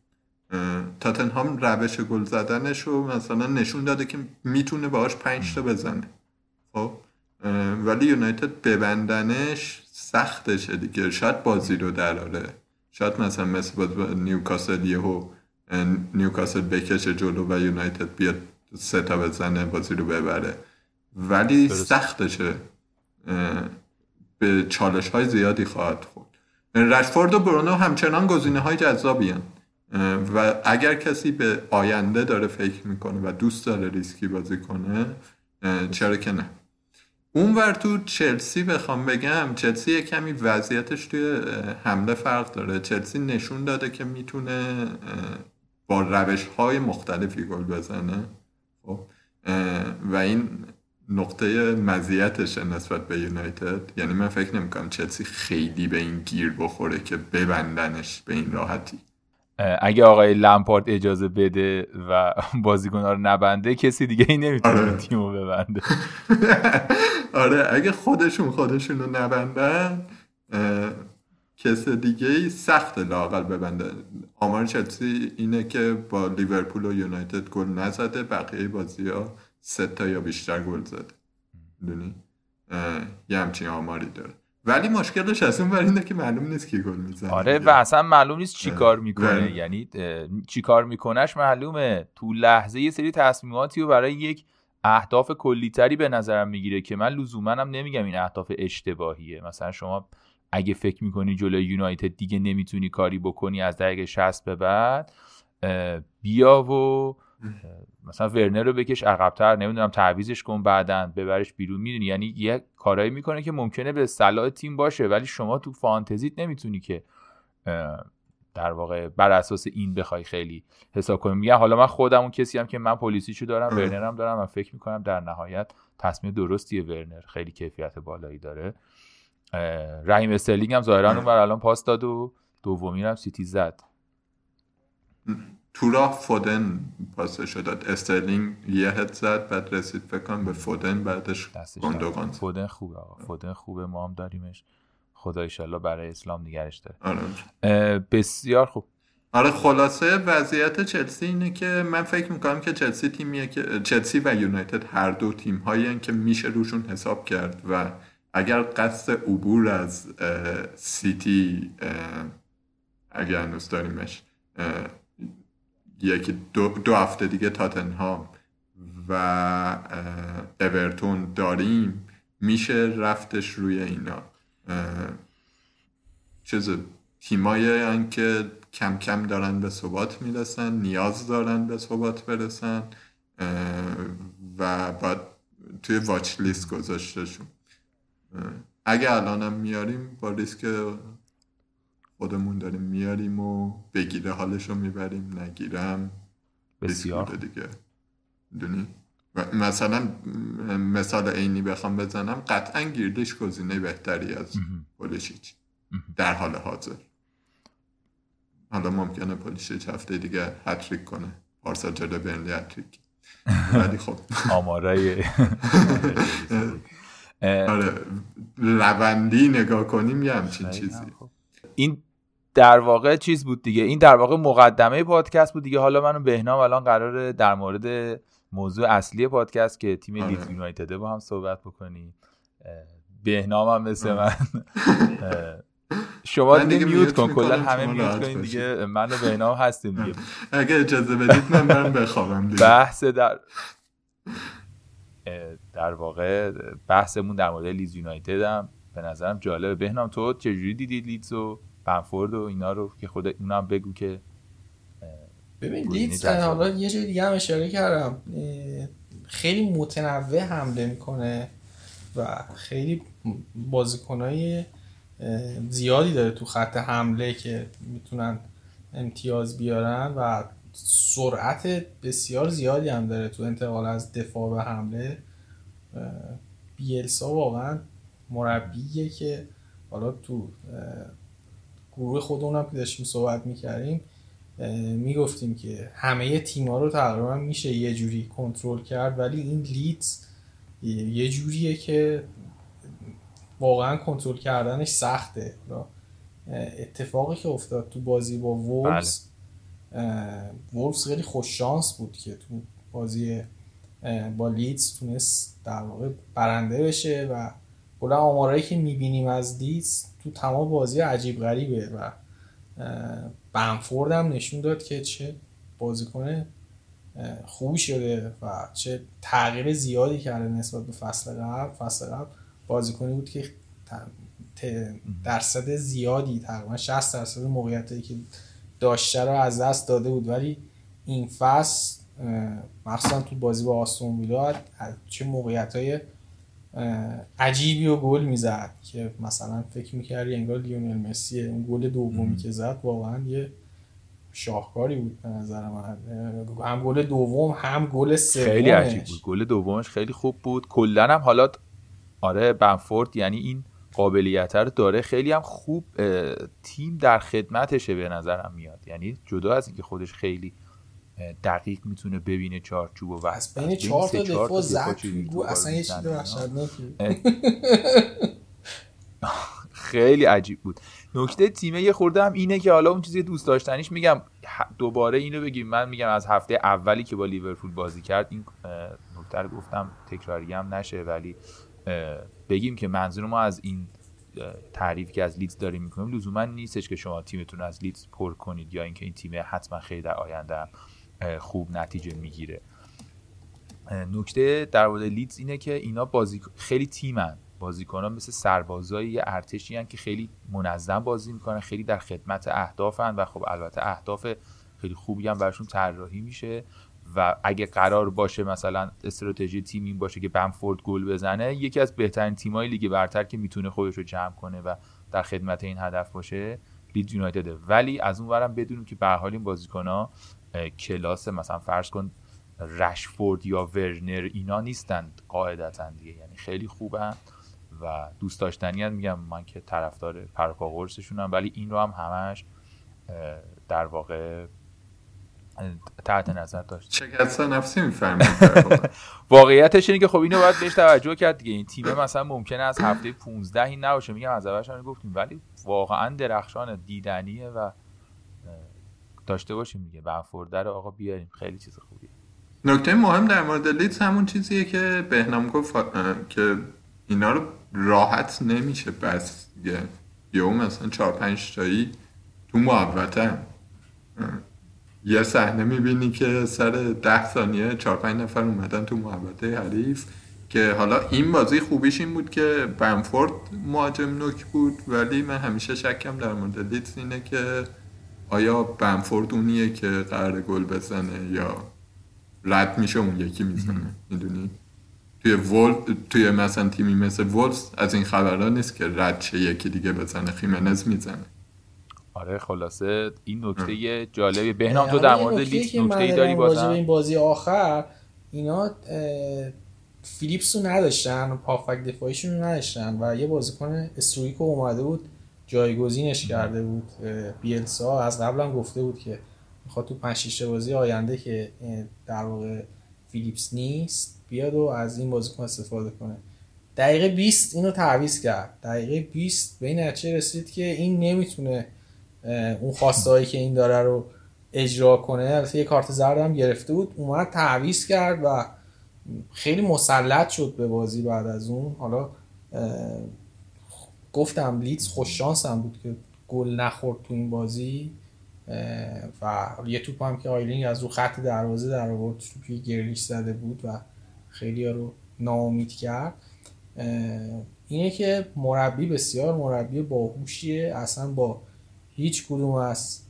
Speaker 3: تاتنهام روش گل زدنش رو مثلا نشون داده که می‌تونه باهاش پنج تا بزنه. خب؟ ولی یونایتد ببندنش سختشه دیگه. شاید بازی رو دراره شاید مثلا مثل باز نیوکاسل یهو نیوکاسل بکشه جلو و یونایتد بیاد سه تا بزنه بازی رو ببره. ولی سختشه. به چالش های زیادی خواهد خورد. رشفورد و برونو همچنان گزینه های جذابی و اگر کسی به آینده داره فکر می‌کنه و دوست داره ریسکی بازی کنه چرا که نه. اونور تو چلسی بخوام بگم چلسی یه کمی وضعیتش توی حمله فرق داره. چلسی نشون داده که می‌تونه با روش های مختلفی گل بزنه. خب و این نقطه مزیتش نسبت به یونایتد. یعنی من فکر نمی‌کنم چلسی خیلی به این گیر بخوره که ببندنش به این راحتی.
Speaker 1: اگه آقای لمپارد اجازه بده و بازیکن رو نبنده کسی دیگه ای نمی‌تونه آره. تیمو ببنده.
Speaker 3: آره اگه خودشون خودشون رو نبندن کس دیگه ای سخت لاقل ببنده. آمار چلسی اینه که با لیورپول و یونایتد گل نزده بقیه بازی ها سه تا یا بیشتر گل زده. دونی یه همچین آماری داره. ولی مشکلش از اون اینه که معلوم نیست کی گل می‌زنه.
Speaker 1: آره و اصلا معلوم نیست چی کار می‌کنه. یعنی چی کار میکنش معلومه. تو لحظه یه سری تصمیماتی رو برای یک اهداف کلیتری به نظرم می‌گیره که من لزوما هم نمیگم این اهداف اشتباهیه. مثلا شما اگه فکر می‌کنی جلوی یونایتد دیگه نمی‌تونی کاری بکنی از دقیقه 60 به بعد بیا و مثلا ورنر رو بکش عقبتر نمی‌دونم تعویزش کن بعدا ببرش بیرون می‌دونی؟ یعنی یه کارایی می‌کنه که ممکنه به صلاح تیم باشه ولی شما تو فانتزیت نمی‌تونی که در واقع بر اساس این بخوای خیلی حساب کنی. میگم حالا من خودم اون کسی هم که من پولیسیچو دارم ورنرم دارم و فکر می‌کنم در نهایت تصمیم درستیه ورنر. خیلی کیفیت بالایی داره. رحیم استرلینگ هم ظاهرا اون الان پاس داد و دومی هم سیتی زد.
Speaker 3: تو راه فودن پاسش داد استرلینگ یه هد زد بعد رسید فکر به فودن بعدش گندوگان
Speaker 1: فودن خوبه آقا. فودن خوبه ما هم داریمش. خدا ایشالله برای اسلام نگرش داره.
Speaker 3: آره.
Speaker 1: بسیار خوب.
Speaker 3: آره خلاصه وضعیت چلسی اینه که من فکر می‌کنم که چلسی تیمیه که چلسی و یونایتد هر دو تیم هایی که میشه روشون حساب کرد و اگر قصد عبور از سیتی اگر هنوز داریمش یکی دو, دو هفته دیگه تاتنهام و اورتون داریم. میشه رفتش روی اینا. چیز تیمایی که کم کم دارن به ثبات می‌رسن نیاز دارن به ثبات برسن و بعد توی واچ لیست گذاشتشون. اگه الانم میاریم با ریسک خودمون داریم میاریم و بگیره حالش رو می‌بریم نگیرم.
Speaker 1: بسیار.
Speaker 3: دیگه. دونی مثلا مثال عینی بخوام بزنم قطعا گیردش گزینه بهتری از پولیشیچ در حال حاضر. حالا ممکنه پولیشیچ هفته دیگه هتریک کنه. پارسال جلو برنلی هتریک. ولی خب.
Speaker 1: آمارای
Speaker 3: آره. روندی نگاه کنیم یه همچین چیزی.
Speaker 1: خب. این در واقع چیز بود دیگه. این در واقع مقدمه پادکست بود دیگه. حالا منو بهنام الان قراره در مورد موضوع اصلی پادکست که تیم آره. لیدز یونایتد با هم صحبت بکنیم بهنام هم مثل من. شما دیگه میوت کن. کلا همه میوت کنین دیگه. من و بهنام هستیم دیگه.
Speaker 3: اگه اجازه بدید من برم بخوابم دیگه.
Speaker 1: بحث در در واقع بحثمون در مورد لیز یونایتد هم. به نظرم جالبه. بهنام تو چجوری دیدی لیدز و بنفورد و اینا رو که خود اونم بگو که
Speaker 2: ببین لیدز حالا یه جای دیگه هم اشاره کردم خیلی متنوع حمله می‌کنه و خیلی بازیکنای زیادی داره تو خط حمله که می‌تونن امتیاز بیارن و سرعت بسیار زیادی هم داره تو انتقال از دفاع به حمله. بیلسا واقعا مربیه که حالا تو گروه خودمونم که داشتیم صحبت می‌کردیم می‌گفتیم که همه تیما رو تقریبا میشه یه جوری کنترل کرد ولی این لیدز یه جوریه که واقعا کنترل کردنش سخته. اتفاقی که افتاد تو بازی با وولز وولز خیلی خوش شانس بود که تو بازی با لیدز تونست در واقع برنده بشه و کلا آمارایی که می‌بینیم از لیدز تو تمام بازی عجیب غریبه و بنفورد هم نشون داد که چه بازیکن خوبی شده و چه تغییر زیادی کرده نسبت به فصل قبل. فصل قبل بازیکنی بود که درصد زیادی تقریبا 60 درصد موقعیتی که داشته رو از دست داده بود. ولی این فصل مخصوصا تو بازی با آستون ویلا چه موقعیت های عجیبی و گل می‌زد که مثلا فکر می‌کردی انگار لیونل مسیه اون گل دومی که زد واقعا یه شاهکاری بود به نظر من. هم گل دوم هم گل سومش.
Speaker 1: خیلی عجیب بود. گل دومش خیلی خوب بود. کلا هم حالا آره بنفورد یعنی این قابلیت رو داره. خیلی هم خوب تیم در خدمتشه به نظرم میاد. یعنی جدا از اینکه خودش خیلی دقیق می‌تونه ببینه چارچوب و
Speaker 2: از بین چهار تا دفاع زد اصلا یه چیز
Speaker 1: خیلی عجیب بود. نکته تیمه یه خورده هم اینه که حالا اون چیزی دوست داشتنیش میگم دوباره اینو بگیم. من میگم از هفته اولی که با لیورپول بازی کرد این نکته رو گفتم تکراری هم نشه. ولی بگیم که منظور ما از این تعریف که از لیدز داریم می‌کنیم لزوما نیستش که شما تیمتون از لیدز پر کنید یا اینکه این تیم حتما خیلی در آینده خوب نتیجه می‌گیره. نکته در مورد لیدز اینه که اینا بازی خیلی تیمن. بازیکنان مثل سربازای ارتشی هن که خیلی منظم بازی می‌کنن خیلی در خدمت اهدافن و خب البته اهداف خیلی خوبی هم براشون طراحی میشه و اگه قرار باشه مثلا استراتژی تیم این باشه که بنفورد گل بزنه یکی از بهترین تیمای لیگ برتر که می‌تونه خودش رو جمع کنه و در خدمت این هدف باشه لیدز یونایتده ولی از اون ورم بدونیم که به حال این بازیکن‌ها کلاس مثلا فرض کن رشفورد یا ورنر اینا نیستند قاعدتا دیگه یعنی خیلی خوبن و دوست داشتنی میگم من که طرفدار قرصشونم ولی این رو هم همش در واقع تحت نظر داشت.
Speaker 3: شکست نفسی می‌فهمید.
Speaker 1: واقعیتش اینه که خب اینو باید بهش توجه کرد دیگه. این تیم مثلا ممکنه از هفته 15 این نباشه. میگم از اولش هم گفتیم ولی واقعا درخشان دیدنیه و داشته باشیم دیگه. بنفورد رو آقا بیاریم. خیلی چیز خوبیه.
Speaker 3: نکته مهم در مورد لیدز همون چیزیه که بهنام گفت که اینا رو راحت نمیشه بس. دیگه یه مثلا چهار پنج تایی تو محبته یه صحنه می‌بینی که سر ده ثانیه چهار پنج نفر اومدن تو محبته حریف که حالا این بازی خوبیش این بود که بنفورد مهاجم نوک بود ولی من همیشه شکم در مورد لیدز اینه که آیا بنفورد اونیه که قرار گل بزنه یا رد میشه؟ اون یکی می‌زنه می‌دونی؟ توی ول توی مثلا تیمی مثل ولز از این خبرها نیست که رد چه یکی دیگه بزنه خیمنز می‌زنه.
Speaker 1: آره خلاصه این نکته جالبی بهنام تو در مورد لیت نکته داری بازم
Speaker 2: این بازی آخر اینا فیلیپس رو نداشتن پافک دفاعیشون رو نداشتن و یه بازیکن استرویکو اومده بود جایگزینش کرده بود بیلسا. از قبل گفته بود که می‌خواد تو 5 بازی آینده که در واقع فیلیپس نیست بیاد و از این بازیکن استفاده کنه. دقیقه 20 اینو تعویض کرد. دقیقه 20 به این نتیجه رسید که این نمی‌تونه اون خواسته که این داره رو اجرا کنه. البته یه کارت زرد هم گرفته بود. اومد تعویض کرد و خیلی مسلط شد به بازی بعد از اون. حالا گفتم لیدز خوش شانس هم بود که گل نخورد تو این بازی و یه توپ هم که آیلینگ از رو خط دروازه در آورد توپی گرلیش زده بود و خیلی ها رو ناامید کرد اینه که مربی بسیار مربی باهوشیه اصلا با هیچ کدوم از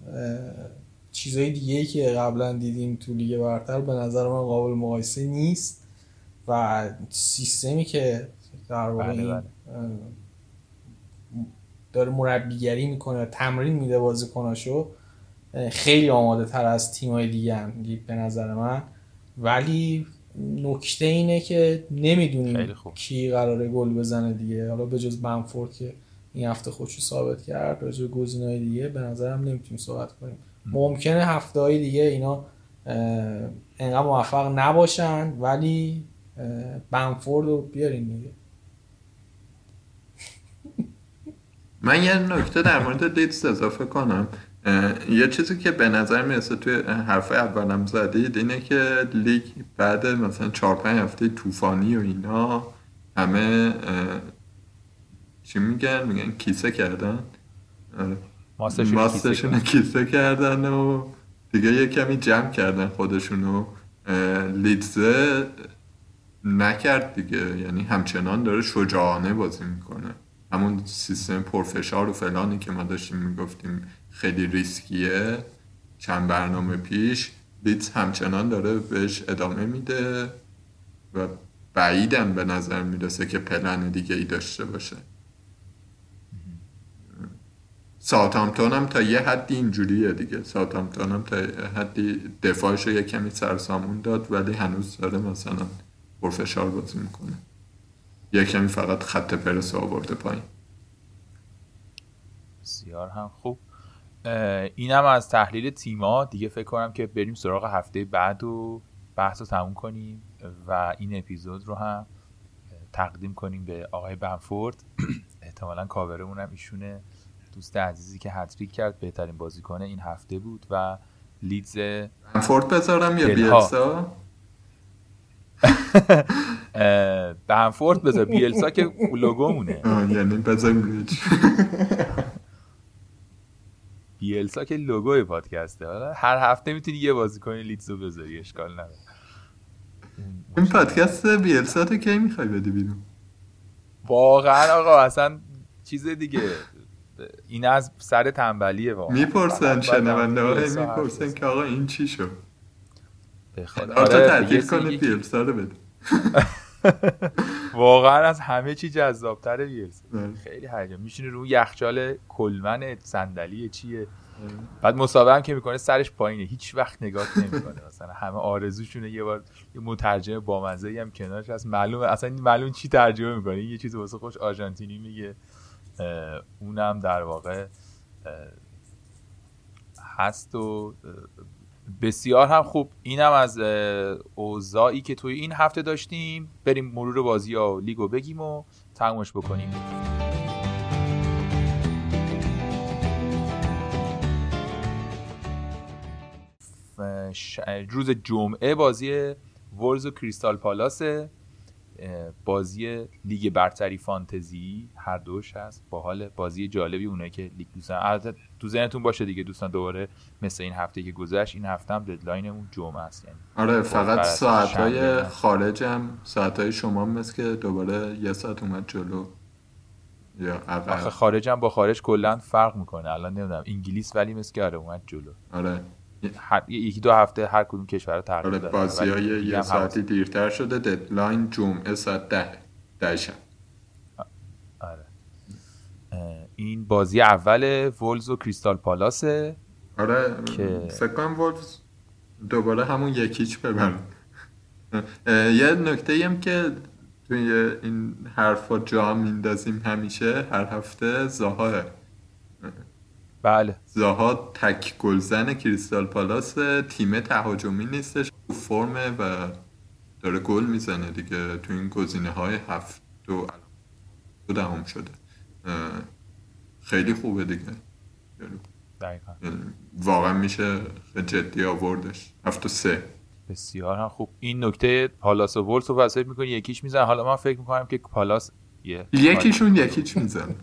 Speaker 2: چیزهای دیگه که قبلا دیدیم تو لیگ برتر به نظر من قابل مقایسه نیست و سیستمی که در واقع بله. داره مربیگری می‌کنه تمرین میده بازیکناشو. خیلی آماده تر از تیمای دیگه هم به نظر من. ولی نکته اینه که نمی‌دونیم کی قراره گل بزنه دیگه. حالا به جز بنفورد که این هفته خودشو ثابت کرد راجع گزینه‌های دیگه به نظرم نمی‌تونیم صحبت کنیم. ممکنه هفته های دیگه اینا انقدر موفق نباشن ولی بنفورد رو بیارین دیگه.
Speaker 3: من یه نکته در مورد لیدز اضافه کنم. یه چیزی که به نظر می‌رسه توی حرف اولم زدید اینه که لیگ بعد مثلا چهار پنج هفته طوفانی و اینا همه چی میگن؟ میگن کیسه کردن. ماستشون کیسه کردن. و دیگه یه کمی جمع کردن خودشونو. لیدزه نکرد دیگه. یعنی همچنان داره شجاعانه بازی می‌کنه. همون سیستم پرفشار و فلانی که ما داشتیم می‌گفتیم خیلی ریسکیه. چند برنامه پیش لیدز همچنان داره بهش ادامه میده و بعیدم به نظر می‌رسه که پلن دیگه ای داشته باشه. ساوثهامپتون هم تا یه حدی اینجوریه دیگه. ساوثهامپتون هم تا یه حدی دفاعش یه کمی سرسامون داد ولی هنوز داره مثلا پرفشار بازی می‌کنه. یه کمی فقط خط پرس آورده پایین.
Speaker 1: بسیار هم خوب. اینم از تحلیل تیما. دیگه فکر کنم که بریم سراغ هفته بعد و بحث رو تموم کنیم و این اپیزود رو هم تقدیم کنیم به آقای بنفورد. احتمالا کاورمون هم ایشونه. دوست عزیزی که هتریک کرد بهترین بازیکن این هفته بود و لیدز
Speaker 3: فورد بذارم یا بیلسا
Speaker 1: بنفورد بذار. بیلسا که لوگومونه.
Speaker 3: یعنی بذاریم
Speaker 1: بیلسا که لوگوی پادکسته. هر هفته می‌تونی یه بازیکن لیدزو بذاری اشکال نداره.
Speaker 3: این پادکست بیلسا تو کی می‌خوای بدی بیرون؟
Speaker 1: واقعا آقا اصلا چیز دیگه. این از سر تنبلیه واقعا.
Speaker 3: می‌پرسن شنونده می‌پرسن که آقا این چی شد؟ آره کنه بیلسا رو بده.
Speaker 1: واقعا از همه چی جذابتره بیلسا خیلی هیجان. میشینه رو یخچال کلمن صندلی چیه؟ بعد مسابقه هم که می‌کنه سرش پایینه. هیچ وقت نگاه نمی‌کنه. مثلا همه آرزوشونه. یه بار یه مترجم بامزه هم کنارش هست. معلومه. اصلا معلوم چی ترجمه می‌کنه. یه چیز واسه خوش آرژانتینی میگه. اونم در واقع هست و بسیار هم خوب. اینم از اوضاعی که توی این هفته داشتیم. بریم مرور بازی ها لیگو بگیم و تمومش بکنیم. روز جمعه بازی ولوز و کریستال پالاسه بازی لیگ برتری فانتزی هر دوش هست. با حال بازی جالبی اونایی که لیگ دوستان البته تو ذهنتون باشه دیگه دوستان دوباره مثل این هفته که گذشت این هفته هم deadline مون جمعه است. یعنی
Speaker 3: آره فقط ساعتهای خارج هم ساعتهای شما مثل که دوباره یه ساعت اومد جلو. یا
Speaker 1: آخه خارج هم با خارج کلا فرق می‌کنه. الان نمی‌دونم انگلیس ولی مثل که آره اومد جلو.
Speaker 3: آره.
Speaker 1: هر یکی دو هفته هر کدوم کشور تغییر
Speaker 3: آره بازی های یه ساعتی دیرتر شده ددلاین جمعه ساعت ده ده شب
Speaker 1: آره این بازی اول ولز و کریستال پالاسه
Speaker 3: آره که فکر کنم ولز دوباره همون یکیچ ببرن. یه نکته هم که توی این حرفا جا میندازیم همیشه هر هفته زاهاه.
Speaker 1: بله.
Speaker 3: زاها تک گلزن کریستال پالاس تیم تهاجمی نیستش. تو فرمه و داره گل می‌زنه دیگه. تو این گزینه های هفت دو دو دهم شده. خیلی خوبه دیگه.
Speaker 1: دقیقا.
Speaker 3: واقعا میشه جدی آوردش. هفت و سه.
Speaker 1: بسیار هم خوب. این نکته پالاس و ولس رو وسط می‌کنی یکیش میزن حالا من فکر می‌کنم که پالاس یه
Speaker 3: یکیشون یکیچ میزن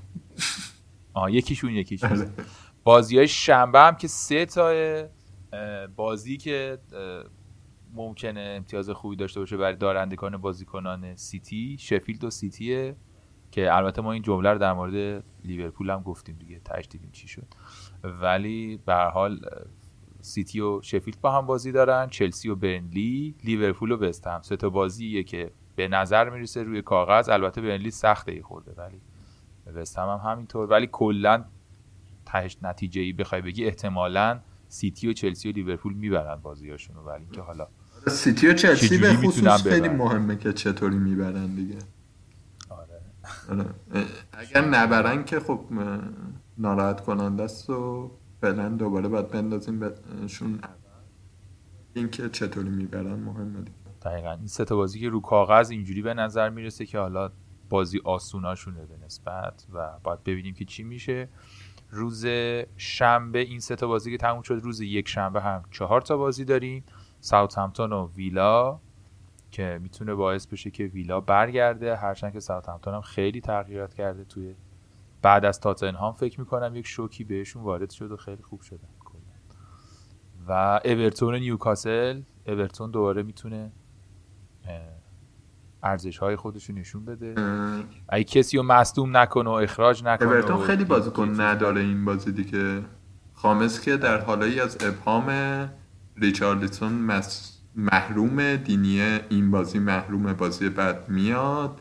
Speaker 1: آه یکیشون یکیش میزن بازی های شنبه هم که سه تا بازی که ممکنه امتیاز خوبی داشته باشه برای دارندگان بازیکنان سیتی شفیلد و سیتیه که البته ما این جمله رو در مورد لیورپول هم گفتیم دیگه دیدیم چی شد. ولی به حال سیتی و شفیلد با هم بازی دارن چلسی و برنلی لیورپول و وست هم. سه تا بازیه که به نظر می‌رسه روی کاغذ البته برنلی سخته خورده ولی وست هم, هم همینطور. ولی کلا تهش نتیجه ای بخوای بگی احتمالا سیتی و چلسی و لیورپول می‌برن بازیاشونو. ولی اینکه حالا
Speaker 3: سیتی و چلسی به خصوص خیلی مهمه که چطوری می‌برن دیگه.
Speaker 1: آره.
Speaker 3: آره. اگر نبرن که خب ناراحت کننده است و فعلا دوباره باید بندازیم بهشون. اینکه چطوری می‌برن مهمه دیگه.
Speaker 1: دقیقا. این سه تا بازی که رو کاغذ اینجوری به نظر می‌رسه که حالا بازی آسوناشونه به نسبت و باید ببینیم که چی میشه. روز شنبه این سه تا بازی که تموم شد روز یک شنبه هم چهار تا بازی داریم. ساوثهمپتون و ویلا که می‌تونه باعث بشه که ویلا برگرده. هرچند که ساوثهمپتون هم خیلی تغییرات کرده توی بعد از تاتنهام. فکر می‌کنم یک شوکی بهشون وارد شد و خیلی خوب شدن و اورتون نیوکاسل. اورتون دوباره می‌تونه ارزش های خودش نشون بده. اگه کسی رو مصدوم نکنه و اخراج نکنه
Speaker 3: اورتون خیلی بازیکن نداره این بازی دیگه. خامس که در حالایی از ابهام ریچارلیسون محروم دینیه این بازی محروم بازی بعد میاد.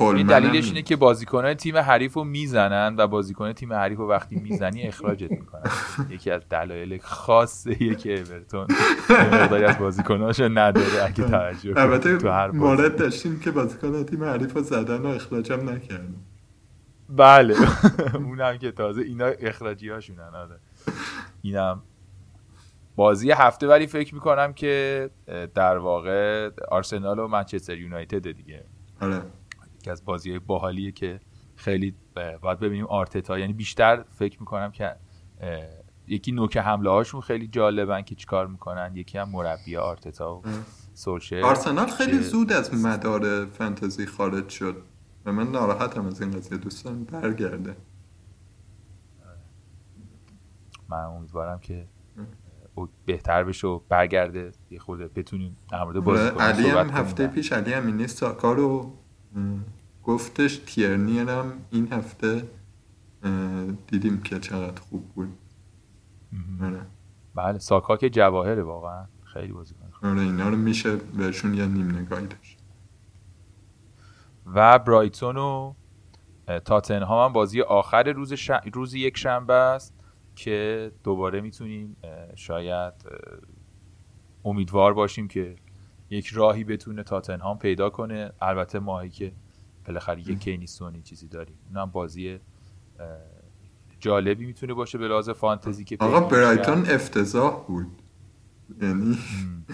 Speaker 1: این دلیلش اینه که بازیکنان تیم حریف رو می‌زنن و بازیکن تیم حریف رو وقتی می‌زنی اخراجت می‌کنن. یکی از دلایل خاصه یکی اورتون مقداری از بازیکناش نداره اگه توجه
Speaker 3: البته تو هر مورد داشتیم که بازیکن تیم حریف رو زدن و اخراجم نکردن.
Speaker 1: بله. اونم که تازه اینا اخراجی هاشونن آره. اینم. بازی هفته ولی فکر می‌کنم که در واقع آرسنال و منچستر یونایتد دیگه.
Speaker 3: آره.
Speaker 1: یکی از بازی باحالیه که خیلی باید ببینیم آرتتا. یعنی بیشتر فکر می‌کنم که یکی نوک حمله هاشون خیلی جالبن که چیکار می‌کنن. یکی هم مربی آرتتا و سولشر
Speaker 3: آرسنال خیلی زود از مدار فانتزی خارج شد. و من ناراحتم از این قضیه. دوستان برگرده.
Speaker 1: من امیدوارم که بهتر بشه و برگرده. یه خورده بتونیم در مورد بازی
Speaker 3: علی هم هفته پیش علی هم این ساکا رو گفتش تیرنی هم این هفته دیدیم که چقدر خوب بود.
Speaker 1: آره. بله ساکا که جواهره واقعا. خیلی بازی
Speaker 3: کنه. آره اینا رو میشه بهشون یه نیم نگاهی داشت.
Speaker 1: و برایتون و تاتنهام هم بازی آخر روز, ش... روز یک شنبه است که دوباره می‌تونیم شاید امیدوار باشیم که یک راهی بتونه تاتنهام پیدا کنه. البته ماهی که بالاخره یک کینیستونی چیزی داریم. اونم بازی جالبی می‌تونه باشه به لحاظ فانتزی که
Speaker 3: آقا برایتون افتضاح بود. یعنی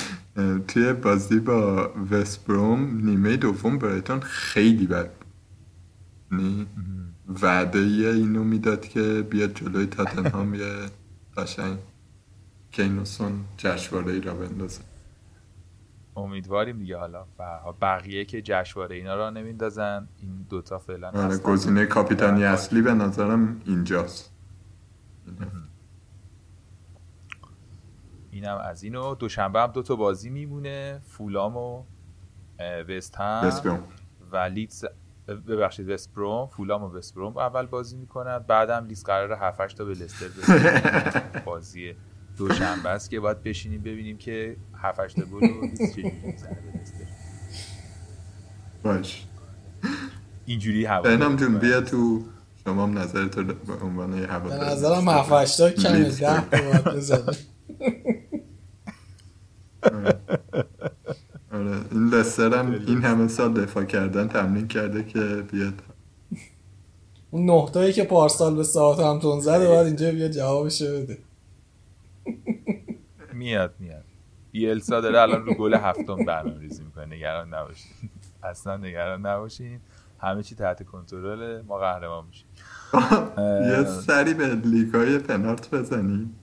Speaker 3: توی بازی با وستبروم نیمه دوم برایتون خیلی بد یعنی وعده اینو می‌داد که بیاد جلوی تاتنهام یه قشنگ کینوسون جشواره ای را بندازه.
Speaker 1: امیدواریم دیگه حالا. بقیه که جشواره اینا را نمیندازن این دوتا فعلا
Speaker 3: آره گزینه کاپیتانی اصلی به نظرم اینجاست.
Speaker 1: اینم از اینو. دوشنبه هم دوتا بازی میمونه. فولام و وست هم. و لیدز ببخشید وستبروم فولام و وستبروم اول بازی می‌کنن. بعدم لیز قرار 7 تا به لستر بازی دوشنبه است که باید بشینیم ببینیم که 7 تا گل رو لیز چجوری می‌زنه به لستر
Speaker 3: باش.
Speaker 1: اینجوری هوا
Speaker 3: بنام جون بیا تو شما هم نظر تو به عنوان یه هوا
Speaker 2: به نظرم 7 تا کمه 10 تا باید بزنه.
Speaker 3: آره. این لستر هم این همه سال دفاع کردن تمرین کرده که بیاد.
Speaker 2: اون نقطه‌ای که پارسال به ساعت همتون زده باید اینجا بیاد جوابش بده.
Speaker 1: میاد میاد. بیلسا داره الان رو گل هفتم برنامه ریزی می‌کنه نگران نباشین. اصلا نگران نباشین. همه چی تحت کنترل ما قهرمان میشیم.
Speaker 3: یه سری به لیگای پنارت بزنیم.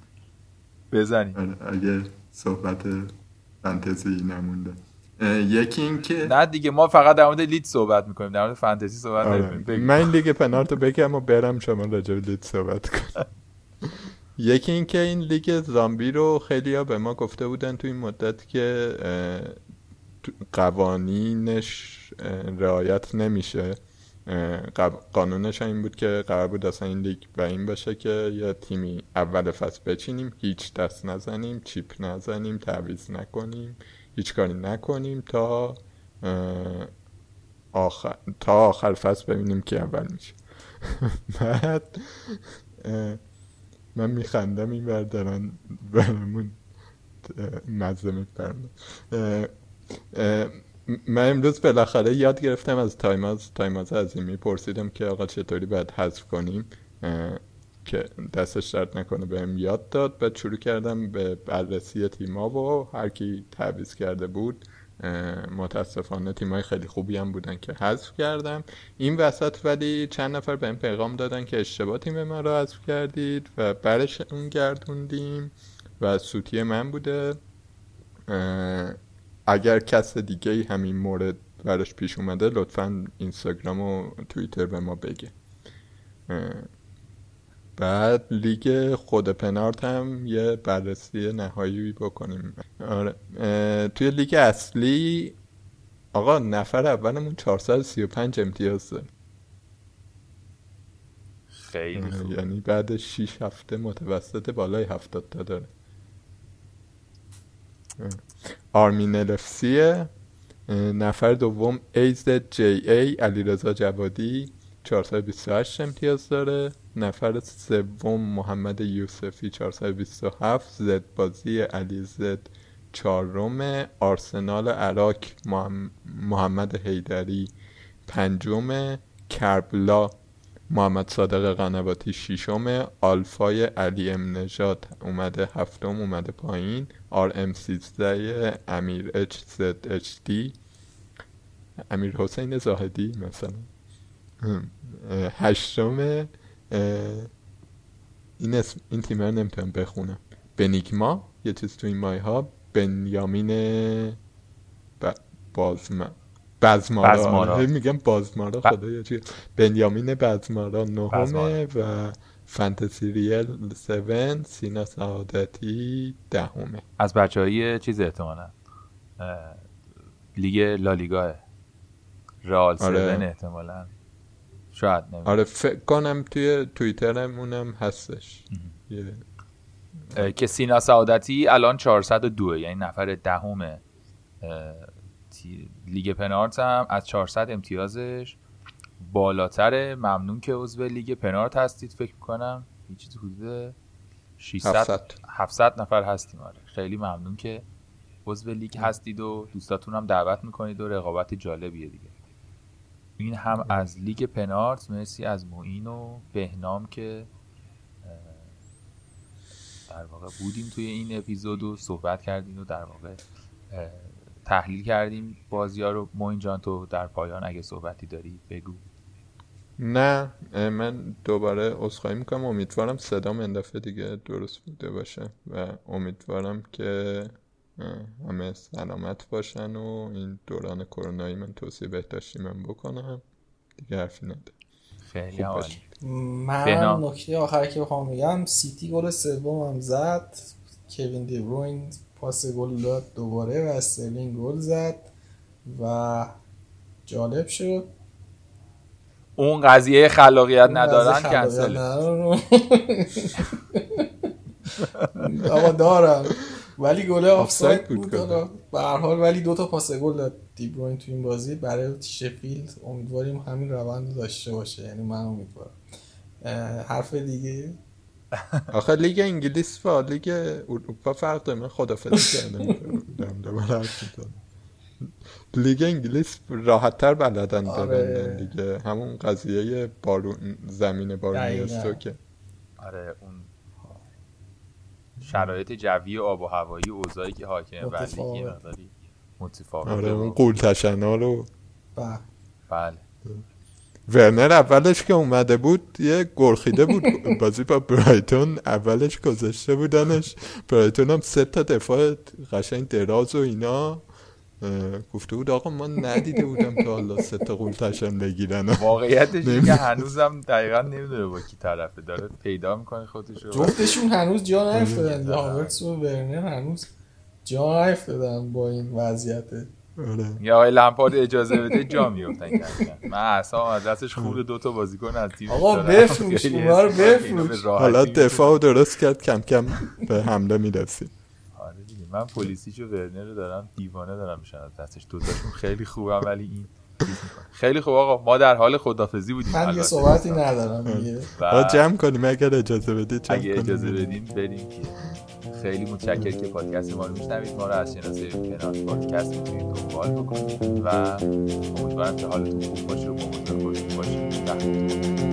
Speaker 1: بزنیم.
Speaker 3: آره اگه صحبت فانتزی نمونده. یکی این که
Speaker 1: نه دیگه ما فقط در مورد لید صحبت می‌کنیم در مورد فانتزی صحبت آره.
Speaker 3: من این لیگ پنارتو بگم و برم شما راجع لید صحبت کن یکی این که این لیگ زامبی رو خیلی ها به ما گفته بودن تو این مدت که قوانینش رعایت نمیشه. قانونش این بود که قرار بود اصلا این لیگ و این باشه که یه تیمی اول فصل بچینیم هیچ دست نزنیم چیپ نزنیم تعویض نکنیم هیچ کاری نکنیم تا آخر تا آخر فصل ببینیم که اول میشه. بعد من میخندم این بردارن برمون مزه می‌کنم من امروز بالاخره یاد گرفتم از تایماز تایماز عظیمی. پرسیدم که آقا چطوری باید حذف کنیم که دستش درد نکنه بهم یاد داد. بعد شروع کردم به بررسی تیما و هر کی تعویض کرده بود متاسفانه تیمای خیلی خوبی هم بودن که حذف کردم این وسط ولی چند نفر بهم پیغام دادن که اشتباه تیم ما رو حذف کردید و برش اون گردوندیم و سوتی من بوده. اگر کس دیگه همین مورد براش پیش اومده لطفا اینستاگرام و توییتر به ما بگه. بعد لیگ خود پنارت هم یه بررسی نهایی بکنیم. آره. توی لیگ اصلی آقا نفر اولمون 435 امتیاز داره
Speaker 1: خیلی خوب.
Speaker 3: یعنی بعد 6 هفته متوسط بالای 70 تا داره. آرمین الفسیه نفر دوم ایزد جی ای علیرضا جوادی 428 امتیاز داره. نفر سوم محمد یوسفی 427 زد بازی علی زد چهارم آرسنال عراق محمد حیدری پنجم کربلا محمد صادق قنواتی ششم آلفای علی ام نژاد اومده هفتم اومده پایین آر ام 13 امیر اچ زد اچ دی. امیر حسین زاهدی مثلا. هشتم این اسم این تیم رو نمی‌تونم بخونم. بنیگما یه چیز تو این مایه ها بنیامین ب... بازم بزمارا
Speaker 1: بزمارا.
Speaker 3: آره، میگم بازمارا خدا یا چی بنیامین بزمارا نهمه. و فانتزی ریل 7 سینا سعادتی دهمه.
Speaker 1: از بچه های چیز احتمالا لیگ لالیگاه. رئال
Speaker 3: آره.
Speaker 1: سون احتمالا. شاید نمی‌دونم.
Speaker 3: آره فکر کنم توی توییترمونم هستش. یه
Speaker 1: اه، که سینا سعادتی الان 402 یعنی نفر دهم لیگ پنارت هم از 400 امتیازش بالاتره. ممنون که عضو لیگ پنارت هستید فکر کنم یه چیزی حدود 600
Speaker 3: 700
Speaker 1: 700 نفر هستیم. آره. خیلی ممنون که عضو لیگ هستید و دوستاتون هم دعوت می‌کنید و رقابت جالبیه دیگه. این هم از لیگ پنارت مرسی از معین و بهنام که در واقع بودیم توی این اپیزود و صحبت کردیم و در واقع تحلیل کردیم. بازی ها رو معین جان تو در پایان اگه صحبتی داری بگو.
Speaker 3: نه من دوباره عذرخواهی می‌کنم. امیدوارم صدام این دفعه دیگه درست بوده باشه و امیدوارم که همه سلامت باشن و این دوران کرونایی من توصیه بهداشتی من بکنم دیگه حرفی نداره
Speaker 1: خیلی عالی.
Speaker 2: من. نکته آخری که بخوام بگم سیتی گل سومم زد کوین دی بروین پاس گل داد دوباره و استرلینگ گل زد و جالب شد
Speaker 1: اون قضیه خلاقیت
Speaker 2: اون
Speaker 1: ندارن کنسل.
Speaker 2: آقا دارم ولی گل آفساید
Speaker 3: بود
Speaker 2: به هر حال ولی دو تا پاس گل داد دی بروین تو این بازی. برای شفیلد امیدواریم همین روند رو داشته باشه یعنی من امیدوارم. حرف دیگه؟
Speaker 3: آخه لیگ انگلیس با لیگ اروپا فرق داره. من خدافظی کردم. لیگ انگلیس راحت تر بلدن
Speaker 2: آره.
Speaker 3: دیگه. همون قضیه بارون زمین بارونی
Speaker 2: دقیقاً.
Speaker 3: استوکه
Speaker 1: آره اون شرایط جوی و آب و هوایی و اوضاعی که حاکمه بر لیگ
Speaker 2: متفاوت.
Speaker 1: یه مقداری متفاوته
Speaker 3: آره اون
Speaker 1: و-
Speaker 3: قول تشنا رو.
Speaker 2: بله.
Speaker 1: بله.
Speaker 3: ورنر اولش که اومده بود یه گرخیده بود. بازی با برایتون اولش گذاشته بودنش. برایتون هم سه تا دفاع قشنگ دراز و اینا. گفته بود آقا ما ندیده بودم تا حالا سه تا قول تشن بگیرن.
Speaker 1: واقعیتش اینه که. هنوزم دقیقا نمی‌دونه با کی طرفه. داره پیدا می‌کنه خودش رو
Speaker 2: جفتشون هنوز جا نیفتادن.
Speaker 1: آره.
Speaker 2: یا هاورتس و ورنر هنوز جا نیفتادن با این وضعیت.
Speaker 3: آره.
Speaker 1: یا آقای لمپارد اجازه بده جا میفتن من اصلا از دستش خود دو تا بازیکن از تیم
Speaker 2: آقا بفروش، اونا رو بفروش.
Speaker 3: حالا دفاع رو درست کرد کم کم به حمله می‌رسیم.
Speaker 1: دیگه من پلیسیچ و ورنر رو دارم دیوانه دارم میشن از دستش. دوتاشون خیلی خوبم ولی این. خیلی خوب آقا ما در حال خدافزی بودیم.
Speaker 2: من یه
Speaker 1: البته.
Speaker 2: صحبتی ندارم دیگه.
Speaker 3: جمع کنیم. اگر اجازه بدید جمع
Speaker 1: اگه
Speaker 3: کنیم.
Speaker 1: اجازه بدیم بریم که خیلی متشکر که پادکست ما رو میشنوید. ما رو از شناسه پنات پادکست می‌تونید دنبال بکنید. و امیدوارم که حالتون خوب باشه و مواظب خودتون باشید.